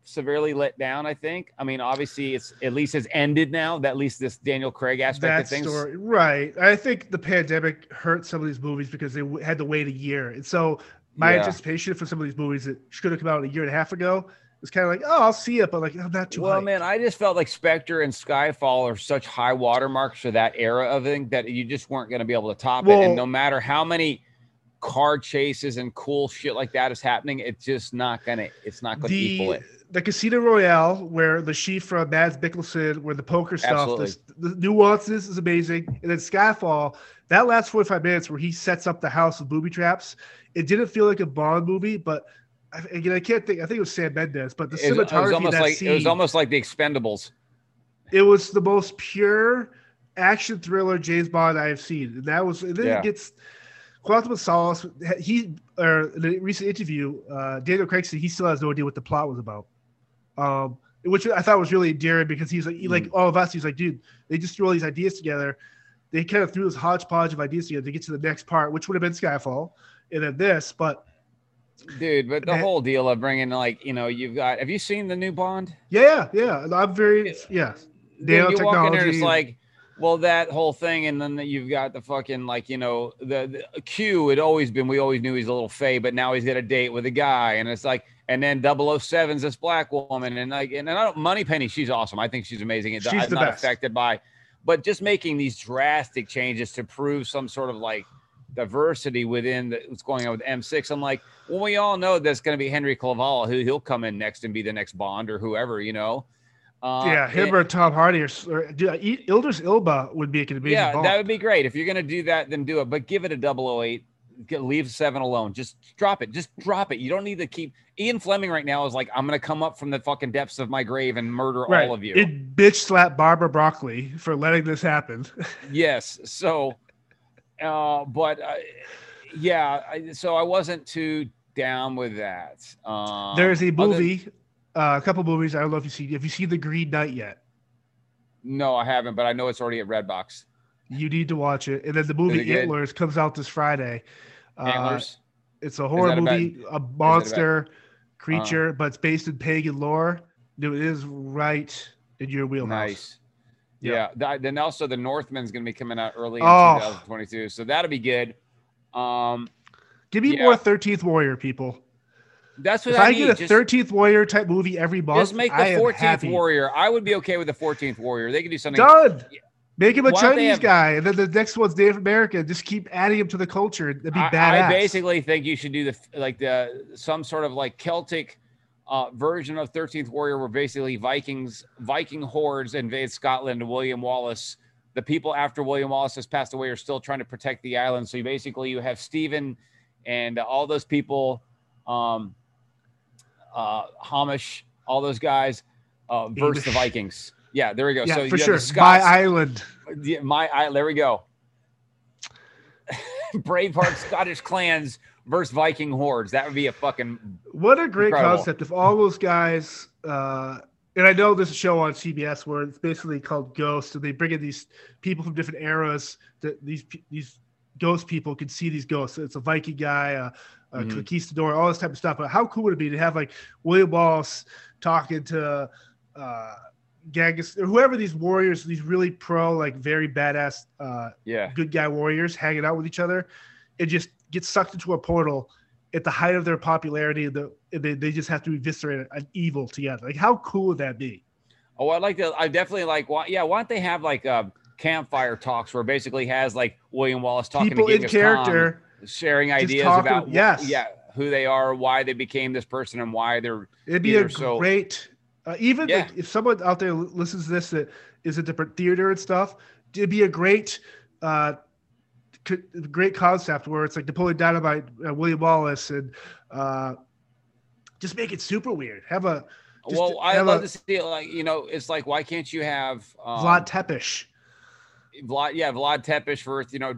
severely let down. I think. I mean, obviously, it's at least has ended now. That at least this Daniel Craig aspect That of things. story, right? I think the pandemic hurt some of these movies because they had to wait a year, and so my Yeah. anticipation for some of these movies that should have come out a year and a half ago was kind of like, oh, I'll see it, but like, I'm not too. Well, hyped. man, I just felt like Spectre and Skyfall are such high watermarks for that era of it that you just weren't going to be able to top it. And no matter how many car chases and cool shit like that is happening, it's just not gonna. It's not gonna equal it. The Casino Royale, where the sheep from Mads Mikkelsen, where the poker stuff, the, the nuances is amazing, and then Skyfall, that last forty five minutes where he sets up the house with booby traps, it didn't feel like a Bond movie, but I, again, I can't think. I think it was Sam Mendes, but the It was, it was cinematography that like scene, it was almost like the Expendables. it was the most pure action thriller James Bond I have seen, and that was. And then Yeah. it gets Quantum of Solace. He or in a recent interview, uh, Daniel Craig said he still has no idea what the plot was about, um, which I thought was really endearing because he's like, he, like all of us. He's like, dude, they just threw all these ideas together. They kind of threw this hodgepodge of ideas together to get to the next part, which would have been Skyfall, and then this. But Dude, but the Man. whole deal of bringing like you know you've got have you seen the new Bond? yeah, yeah, I'm very yeah. Nano you walk in there, it's like, well, that whole thing, and then you've got the fucking like, you know, the, the Q had always been. We always knew he's a little fey, but now he's got a date with a guy, and it's like, and then 007's this black woman, and like, and I don't Moneypenny, she's awesome. I think she's amazing. She's I'm the not best. affected by, but just making these drastic changes to prove some sort of like diversity within the, what's going on with MI6. I'm like, well, we all know that's going to be Henry Cavill, who he'll come in next and be the next Bond or whoever, you know. Uh, yeah, him or Tom Hardy or, or dude, Elba would be amazing. yeah, Bond. that would be great. If you're going to do that, then do it. But give it a 008. Get, leave seven alone. Just drop it. Just drop it. You don't need to keep. Ian Fleming right now is like, I'm to come up from the fucking depths of my grave and murder right. all of you. It bitch slapped Barbara Broccoli for letting this happen. yes. So, uh, but uh, yeah. I, so I wasn't too down with that. Um, There's a other- movie, uh, a couple movies. I don't know if you see. If you seen The Green Knight yet? no, I haven't, but I know it's already at Redbox. You need to watch it. And then the movie? Antlers comes out this Friday. Uh, it's a horror that about- movie, a monster creature, but it's based in pagan lore. It is right in your wheelhouse. Nice. Yeah. Yeah. Then also the Northman's going to be coming out early in Oh. 2022, so that'll be good. Um, Give me Yeah. more 13th Warrior, people. that's what If I, I need. get a 13th Warrior type movie every month, just make I the 14th. Warrior. I would be okay with the 14th Warrior. They could do something. Done. Make him a Why Chinese have- guy, and then the next one's Native American. Just keep adding him to the culture. That'd be I, badass. I basically think you should do the like the some sort of like Celtic uh, version of 13th Warrior, where basically Vikings, Viking hordes invade Scotland. and William Wallace, the people after William Wallace has passed away, are still trying to protect the island. So you basically you have Stephen and all those people, um, uh, Hamish, all those guys uh, versus the Vikings. Yeah, there we go. yeah, so for you sure. the My island. my I, there we go. Braveheart Scottish clans versus Viking hordes. That would be a fucking What a great Incredible. concept! If all those guys, uh, and I know there's a show on CBS where it's basically called Ghost, and they bring in these people from different eras. That these these ghost people can see these ghosts. It's a Viking guy, a, a Mhm. conquistador, all this type of stuff. But how cool would it be to have like William Wallace talking to uh, Genghis or whoever these warriors, these really pro, like very badass uh, yeah. good guy warriors hanging out with each other and just get sucked into a portal at the height of their popularity the, they, they just have to eviscerate an evil together like how cool would that be Oh, I'd like that. I definitely like. Why, yeah, why don't they have like uh, campfire talks where it basically has like William Wallace talking people to in character Khan, sharing ideas about yes. yeah, who they are, why they became this person, and why they're it'd be a so- great Uh, even Yeah. like, if someone out there listens to this that is a different theater and stuff, it'd be a great, uh, co- great concept where it's like Napoleon Dynamite, uh, William Wallace, and uh, just make it super weird. Have a well, I love a- to see it. Like you know, it's like why can't you have um, Vlad Tepes. Vlad, yeah, Vlad Tepes versus you know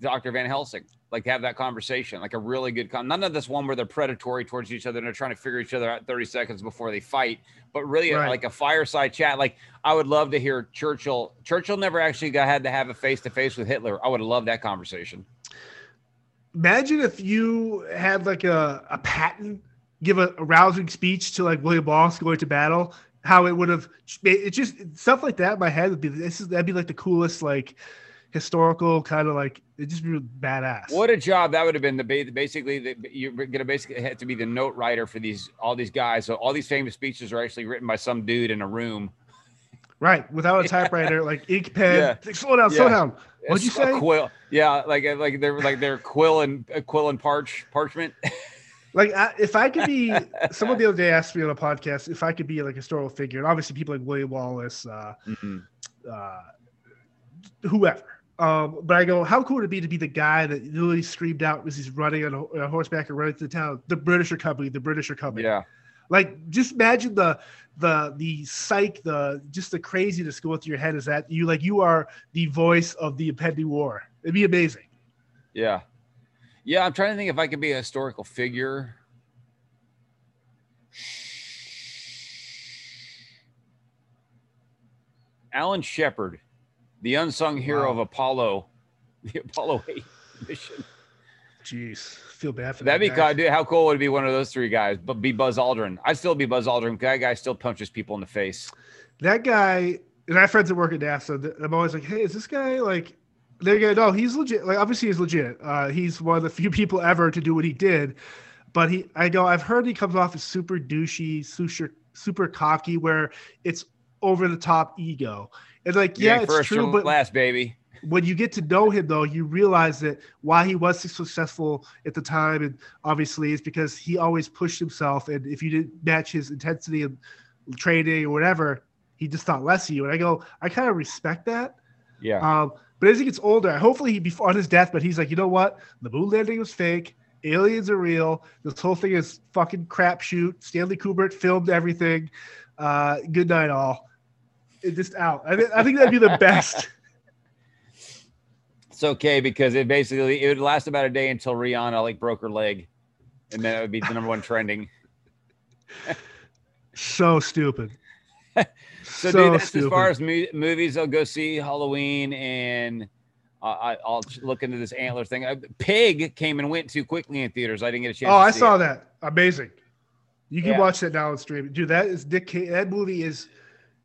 Dr. Van Helsing. Like have that conversation, like a really good con. None of this one where they're predatory towards each other and they're trying to figure each other out 30 seconds before they fight, but really Right. like a fireside chat. Like I would love to hear Churchill. Churchill never actually got had to have a face to face with Hitler. I would love that conversation. Imagine if you had like a, a Patton give a, a rousing speech to like William Wallace going to battle, how it would have it just stuff like that in my head would be this is that'd be like the coolest like historical kind of like it just be badass. What a job that would have been. The ba- basically the, you're gonna basically have to be the note writer for these all these guys. So all these famous speeches are actually written by some dude in a room. Right, without a typewriter, like ink pen. Yeah. Like, slow down, slow down. What'd you It's say? Quill. Yeah, like like they're like they're quill and uh, quill and parch parchment. Like I, if I could be, someone the other day asked me on a podcast if I could be like a historical figure, and obviously people like William Wallace, uh, Mhm. uh, whoever. Um, but I go, how cool would it be to be the guy that literally screamed out as he's running on a, a horseback and running through the town, the British are coming, the British are coming. Yeah, Like just imagine the the the psych, the just the craziness going through your head is that you like you are the voice of the impending war. It'd be amazing. yeah, yeah. I'm trying to think if I could be a historical figure. Alan Shepard, the unsung hero Wow. of Apollo, the Apollo 8 mission. Jeez, feel bad for That'd that would be guy. cool. Dude, how cool would it be one of those three guys? But be Buzz Aldrin. I'd still be Buzz Aldrin. That guy still punches people in the face. that guy and I have friends that work at NASA. I'm always like, hey, is this guy like? Go, no, he's legit. Like, obviously, he's legit. Uh, he's one of the few people ever to do what he did. But he, I go, I've heard he comes off as super douchey, super, super cocky, where it's over the top ego. And like, You yeah, it's first true. But last, baby. when you get to know him, though, you realize that why he was so successful at the time, and obviously, is because he always pushed himself. And if you didn't match his intensity of training or whatever, he just thought less of you. And I go, I kind of respect that. Yeah. Um, but as he gets older, hopefully he before on his deathbed, he's like, you know what? The moon landing was fake. Aliens are real. This whole thing is fucking crapshoot. Stanley Kubrick filmed everything. Uh, good night, all. It just out. I, thi- I think that'd be the best. It's okay because it basically it would last about a day until Rihanna like broke her leg, and then it would be the number one trending. so stupid. So, So, dude, that's stupid. as far as mo- movies. I'll go see Halloween, and uh, I, I'll look into this antler thing. Pig came and went too quickly in theaters. I didn't get a chance. oh, I saw it. that. Amazing. You can Yeah. watch that now on streaming, dude. That is Dick. Cage. That movie is.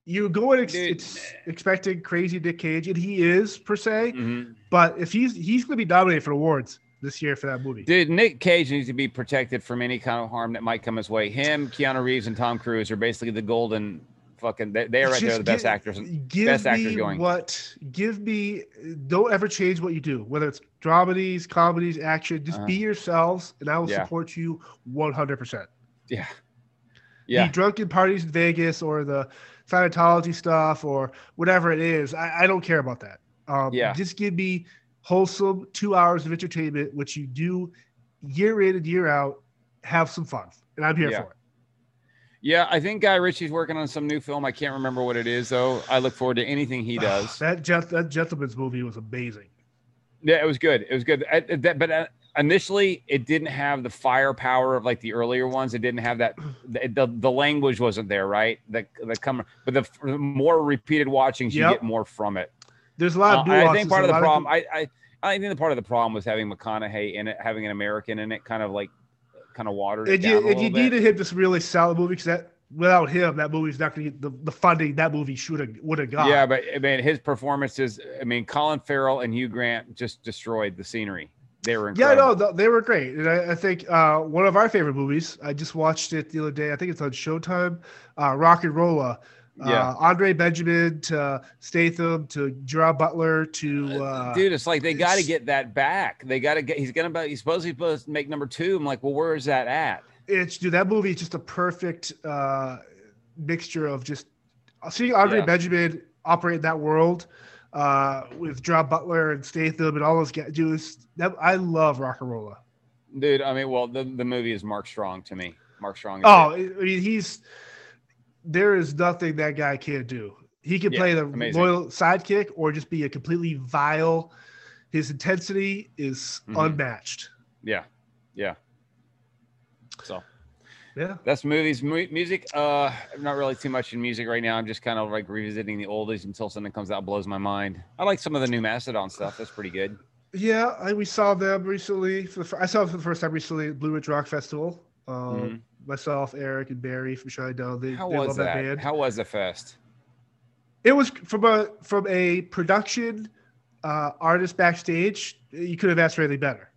You go in ex- it's expecting crazy Dick Cage, and he is per se. Mhm. But if he's he's going to be nominated for awards this year for that movie. Dude, Nick Cage needs to be protected from any kind of harm that might come his way. Him, Keanu Reeves, and Tom Cruise are basically the golden fucking. They, they are right there, Just the best actors. Give best me actors going. what? Give me. Don't ever change what you do, whether it's dramedies, comedies, action. Just Uh-huh. be yourselves, and I will Yeah. support you one hundred percent. Yeah, Yeah. The drunken parties in Vegas or the Scientology stuff or whatever it is. I, I don't care about that. Um, Yeah. Just give me wholesome two hours of entertainment, which you do year in and year out. Have some fun, and I'm here Yeah. for it. Yeah. I think Guy Ritchie's working on some new film. I can't remember what it is though. I look forward to anything he does. that that gentleman's movie was amazing. Yeah, it was good. It was good. I, that, but uh, initially, it didn't have the firepower of like the earlier ones. It didn't have that. The, the, the language wasn't there, right? The the come, but the, the more repeated watchings, you get more from it. There's a lot Uh, I think part of the problem, I, I I think the part of the problem was having McConaughey in it, having an American in it, kind of like kind of watered it down you, little you bit. needed him to really sell the movie because that without him, that movie's not going to get the, the funding that movie should have would have got. Yeah, but I mean, his performances. I mean, Colin Farrell and Hugh Grant just destroyed the scenery. They were Yeah, no, they were great, and I, I think uh, one of our favorite movies. I just watched it the other day. I think it's on Showtime. Uh, RocknRolla. Uh, Yeah. Andre Benjamin to Statham to Gerard Butler to uh, Dude, it's like they got to get that back. They got to get. He's gonna. He's supposed to supposed to make number two. I'm like, well, where is that at? it's dude. That movie is just a perfect. Uh, mixture of just seeing Andre Yeah. Benjamin operate in that world uh, with John Butler and Statham and all those guys. Dude, that, I love RocknRolla. Dude, I mean, well, the, the movie is Mark Strong to me. Mark Strong. Is Oh, it. I mean, he's there is nothing that guy can't do. He can Yeah, play the amazing. loyal sidekick or just be a completely vile. His intensity is Mhm. unmatched. yeah, yeah. So Yeah. that's movies, mu- music. Uh, I'm not really too much in music right now. I'm just kind of like revisiting the oldies until something comes out blows my mind. I like some of the new Mastodon stuff. That's pretty good. Yeah, I, we saw them recently. For the, I saw them for the first time recently at Blue Ridge Rock Festival. Um, Mhm. Myself, Eric, and Barry from Shinedown. They, How they was love that? band. How was the fest? it was from a from a production uh, artist backstage. You could have asked for anything better.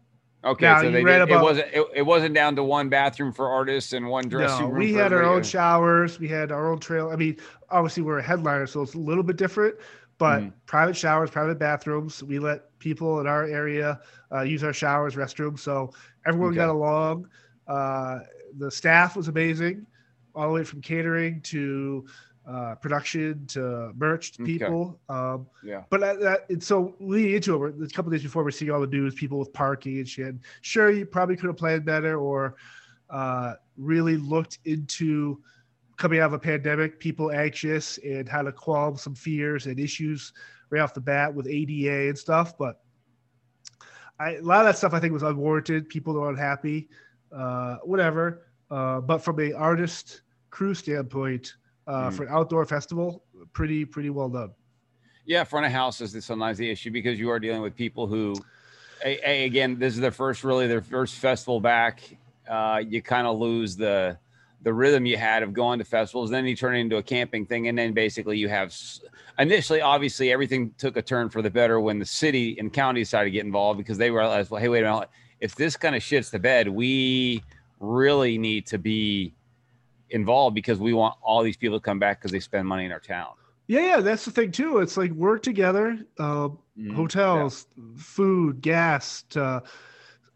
Okay, Now, so they read did, about- it wasn't it, it wasn't down to one bathroom for artists and one dressing No, room. we had our own showers. We had our own trail. I mean, obviously we're a headliner, so it's a little bit different. But Mhm. private showers, private bathrooms. We let people in our area uh, use our showers, restrooms. So everyone Okay. got along. Uh, the staff was amazing, all the way from catering to uh, production to merch to Okay. people. Um, Yeah. but that, that and so leading into it, a couple days before, we're seeing all the news, people with parking and shit. Sure, you probably could have planned better or uh, really looked into coming out of a pandemic, people anxious and how to qualm some fears and issues right off the bat with ADA and stuff. But I, a lot of that stuff I think was unwarranted. People are unhappy, uh, whatever. Uh, but from a artist crew standpoint, uh, Mm. for an outdoor festival, pretty pretty well done. Yeah, front of house is sometimes the issue because you are dealing with people who, a, a- again, this is their first really their first festival back. Uh, you kind of lose the the rhythm you had of going to festivals. Then you turn it into a camping thing, and then basically you have initially, obviously, everything took a turn for the better when the city and county decided to get involved because they realized, well, hey, wait a minute, if this kind of shits the bed, we really need to be involved because we want all these people to come back because they spend money in our town. Yeah, yeah, that's the thing too. It's like work together. Um, Mhm. hotels, food, gas, to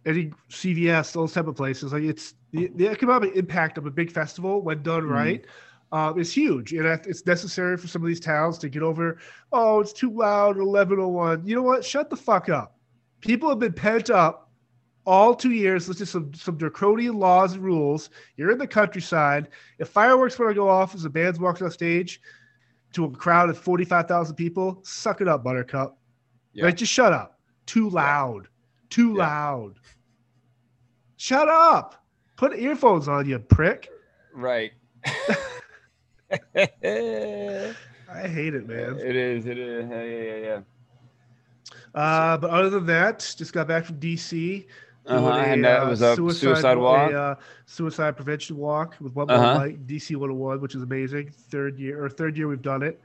any CVS, those type of places. Like it's the, the economic impact of a big festival when done Mhm. right um, is huge, and it's necessary for some of these towns to get over. Oh, it's too loud. Eleven oh one. You know what? Shut the fuck up. People have been pent up all two years. Let's just some some draconian laws and rules. You're in the countryside. If fireworks want to go off as the band's walking off stage to a crowd of forty five thousand people, suck it up, Buttercup. Yeah. Like, just shut up. Too loud. Too Yeah. loud. Shut up. Put earphones on, you prick. Right. I hate it, man. It is. It is. Yeah, yeah, yeah. yeah. Uh, but other than that, just got back from DC. Uh-huh. And that was a suicide, walk. A, uh, suicide prevention walk with one Uh-huh. light, DC 101, which is amazing. Third year or third year we've done it.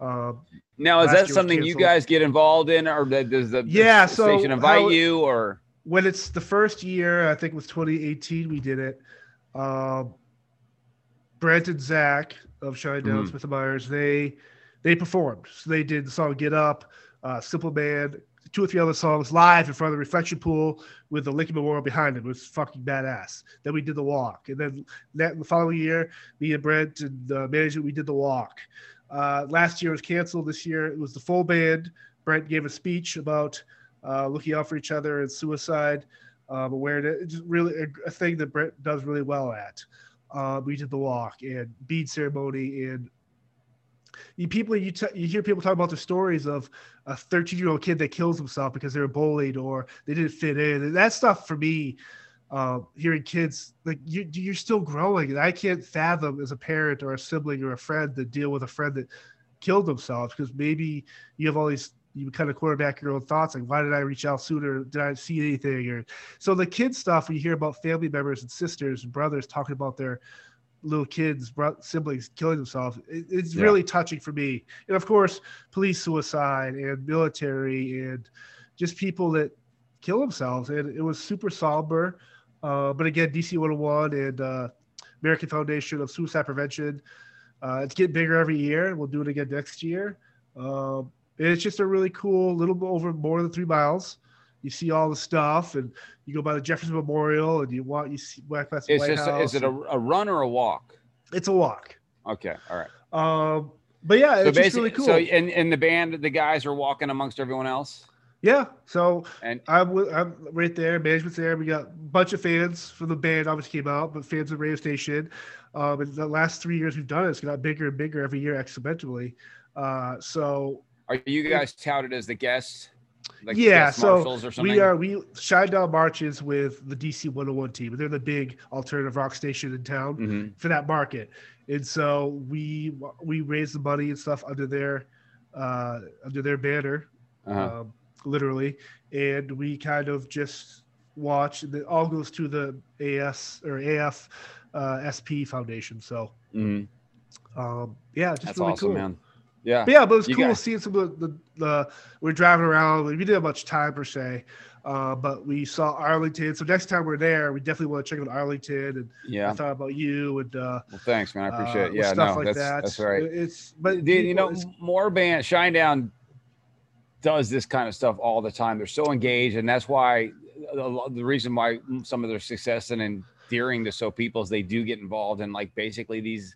Um, now, is that something you guys get involved in, or does the, the Yeah, so station invite how- you, or when it's the first year, I think it was 2018, we did it. Um, Brent and Zach of Shinedown Mhm. Smith and Myers, they they performed. So they did the song "Get Up," uh, "Simple Man," two or three other songs live in front of the reflection pool with the Lincoln Memorial behind it. It was fucking badass. Then we did the walk, and then that the following year, me and Brent and the management we did the walk. Uh, last year was canceled. This year it was the full band. Brent gave a speech about uh, looking out for each other and suicide um, awareness. It's really a, a thing that Brent does really well at. Uh, we did the walk and bead ceremony and you people you, t- you hear people talk about the stories of a 13 year old kid that kills himself because they were bullied or they didn't fit in. And that stuff for me uh, hearing kids like you, you're still growing. And i can't fathom as a parent or a sibling or a friend to deal with a friend that killed themselves because maybe you have all these you kind of quarterback your own thoughts like why did i reach out sooner? Did i see anything? Or so the kid stuff when you hear about family members and sisters and brothers talking about their little kids siblings killing themselves it, it's Yeah. really touching for me. And of course police suicide and military and just people that kill themselves. And it was super somber. Uh, but again dc 101 and uh, american foundation of suicide prevention uh, it's getting bigger every year. We'll do it again next year. Um, it's just a really cool little over more than three miles you see all the stuff and you go by the jefferson memorial and you walk you see walk past the it's White just House is it a, a run or a walk? it's a walk Okay, all right. Um, but yeah, So it's just really cool. so and and the band, the guys are walking amongst everyone else, yeah, so and I'm I'm right there. Management's there. We got a bunch of fans from the band. Obviously came out, but fans of Radio Station. Um, in the last three years we've done it, it's got bigger and bigger every year exponentially. Uh, so are you guys touted as the guests? Like Yeah, so we are we Shinedown marches with the DC 101 team. They're the big alternative rock station in town Mhm. for that market, and so we we raise the money and stuff under their uh, under their banner. Uh-huh. um, literally, and we kind of just watch. and It all goes to the AS or AF uh, SP Foundation. So Mhm. um, yeah, just That's really awesome, cool. man. Yeah. But yeah, but it was You cool guys- seeing some of the, the, the we're driving around. We didn't have much time per se, uh, but we saw Arlington. So next time we're there, we definitely want to check out Arlington. And Yeah. I thought about you and uh, Well, thanks, man. I appreciate uh, it. Yeah, stuff no, like that's that. that's right. It's but Dude, you know, more band Shinedown does this kind of stuff all the time. They're so engaged, and that's why the, the reason why some of their success and endearing to so people is they do get involved in like basically these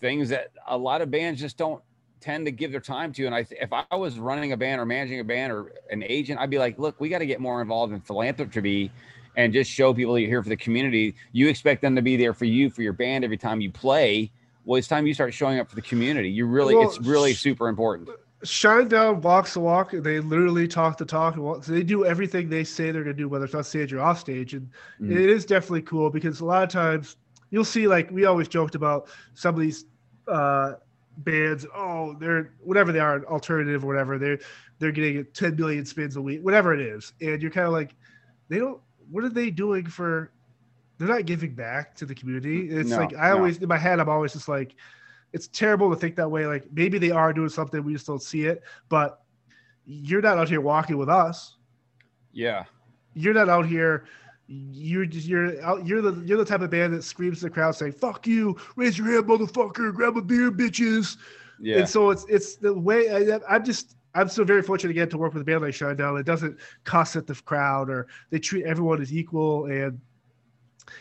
things that a lot of bands just don't tend to give their time to. And I, if I was running a band or managing a band or an agent, I'd be like, look, we got to get more involved in philanthropy and just show people you're here for the community. You expect them to be there for you for your band every time you play. Well, it's time you start showing up for the community. You really, Well, it's really super important. Shinedown walks the walk. and They literally talk the talk. So they do everything they say they're going to do, whether it's on stage or off stage. And Mhm. it is definitely cool because a lot of times you'll see, like, we always joked about some of these uh, bands. Oh, they're whatever they are, alternative or whatever. They're they're getting 10 million spins a week, whatever it is. And you're kind of like, they don't. What are they doing for? They're not giving back to the community. Mm, it's No, like I no. always in my head, I'm always just like, it's terrible to think that way. Like maybe they are doing something, we just don't see it. But you're not out here walking with us. Yeah. You're not out here. You're just you're out. You're the you're the type of band that screams to the crowd saying "fuck you," raise your hand, motherfucker, grab a beer, bitches. Yeah. And so it's it's the way I, I'm just I'm so very fortunate again to work with a band like Shinedown. It doesn't cuss at the crowd or they treat everyone as equal and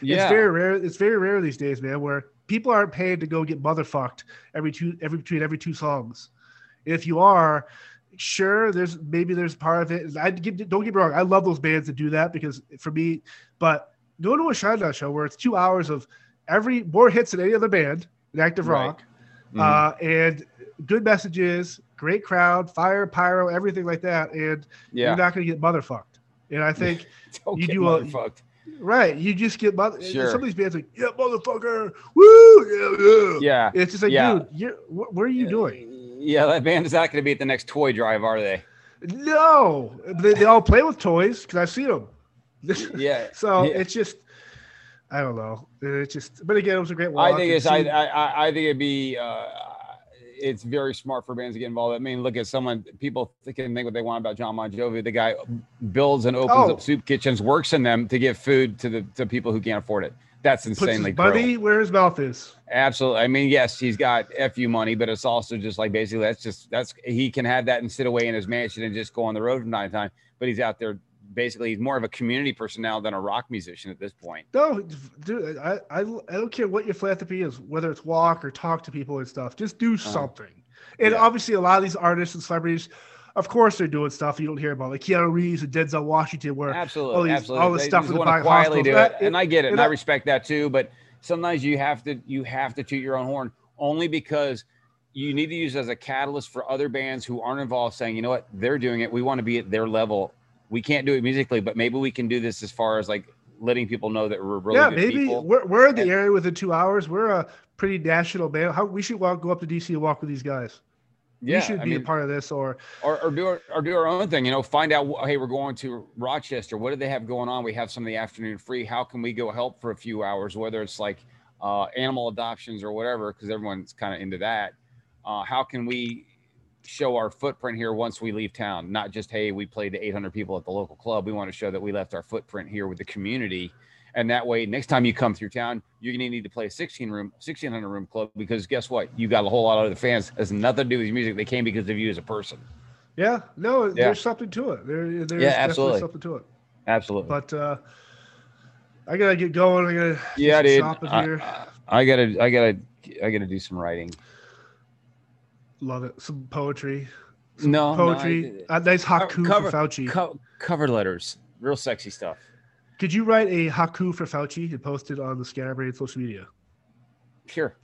yeah. it's very rare. It's very rare these days, man, where people aren't paid to go get motherfucked every two every between every two songs. If you are, sure, there's maybe there's part of it. I get don't get me wrong. I love those bands that do that because for me, but go to a Shinedown show where it's two hours of every more hits than any other band in active Right. rock, Mhm. uh, and good messages, great crowd, fire, pyro, everything like that, and yeah. you're not going to get motherfucked. And I think Don't you get do a- Right. You just get mother. Sure. Some of these bands like, yeah, motherfucker, woo, yeah, yeah. Yeah. It's just like, Yeah. dude, you're, what, what are you doing? Yeah, that band is not going to be at the next toy drive, are they? No, they, they all play with toys because I've seen them. Yeah. so Yeah. it's just, I don't know. It's just, but again, it was a great walk. I think it's I, I I- I think it'd be uh, it's very smart for bands to get involved. I mean, look at someone people can think what they want about John Bon Jovi. The guy builds and opens Oh. up soup kitchens, works in them to give food to the to people who can't afford it. That's puts insanely his cruel. where his mouth is. Absolutely. I mean, yes, he's got fu money, but it's also just like basically that's just that's he can have that and sit away in his mansion and just go on the road from time to time. But he's out there basically he's more of a community person now than a rock musician at this point. No, dude, I, I, I don't care what your philanthropy is, whether it's walk or talk to people and stuff. Just do uh-huh. something. And Yeah. obviously, a lot of these artists and celebrities, of course, they're doing stuff you don't hear about, like Keanu Reeves and Denzel Washington, where Absolutely, all these- absolutely. all this They stuff with the quietly do it, and I get it, and and I I- respect that too. But sometimes you have to you have to toot your own horn only because you need to use it as a catalyst for other bands who aren't involved, saying, you know what, they're doing it. We want to be at their level. We can't do it musically, but maybe we can do this as far as like letting people know that we're really yeah, maybe people. we're, we're in the And- area within two hours. We're a pretty national band. How we should walk, go up to DC and walk with these guys. Yeah, we should I be mean, a part of this, or or, or do our, or do our own thing. You know, find out. Hey, we're going to Rochester. What do they have going on? We have some of the afternoon free. How can we go help for a few hours? Whether it's like uh, animal adoptions or whatever, because everyone's kind of into that. Uh, how can we show our footprint here once we leave town? Not just hey, we played to 800 people at the local club. We want to show that we left our footprint here with the community. And that way, next time you come through town, you're going to need to play a 16 room, 1600 room club because guess what? You got a whole lot of other fans. Has nothing to do with your music. They came because of you as a person. yeah, no, Yeah. there's something to it. There, there's Yeah, definitely absolutely. something to it. Absolutely. But uh, I gotta get going. I gotta yeah, dude. I, here. I- I gotta, I gotta I got to do some writing. Love it. Some poetry. Some no poetry. No, I, a nice haiku cover, for Fauci. Co- cover letters. Real sexy stuff. Could you write a haiku for Fauci and post it on the Scatterbrain social media? Sure.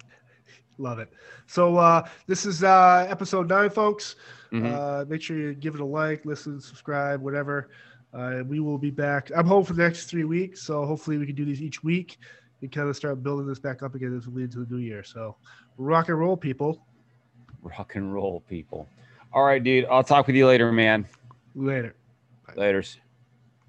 Love it. So uh, this is uh, episode nine, folks. Mm-hmm. Uh, make sure you give it a like, listen, subscribe, whatever. Uh, we will be back. I'm home for the next three weeks, so hopefully we can do these each week and kind of start building this back up again as we lead into the new year. So rock and roll, people. Rock and roll, people. All right, dude. I'll talk with you later, man. Later. Bye. Laters.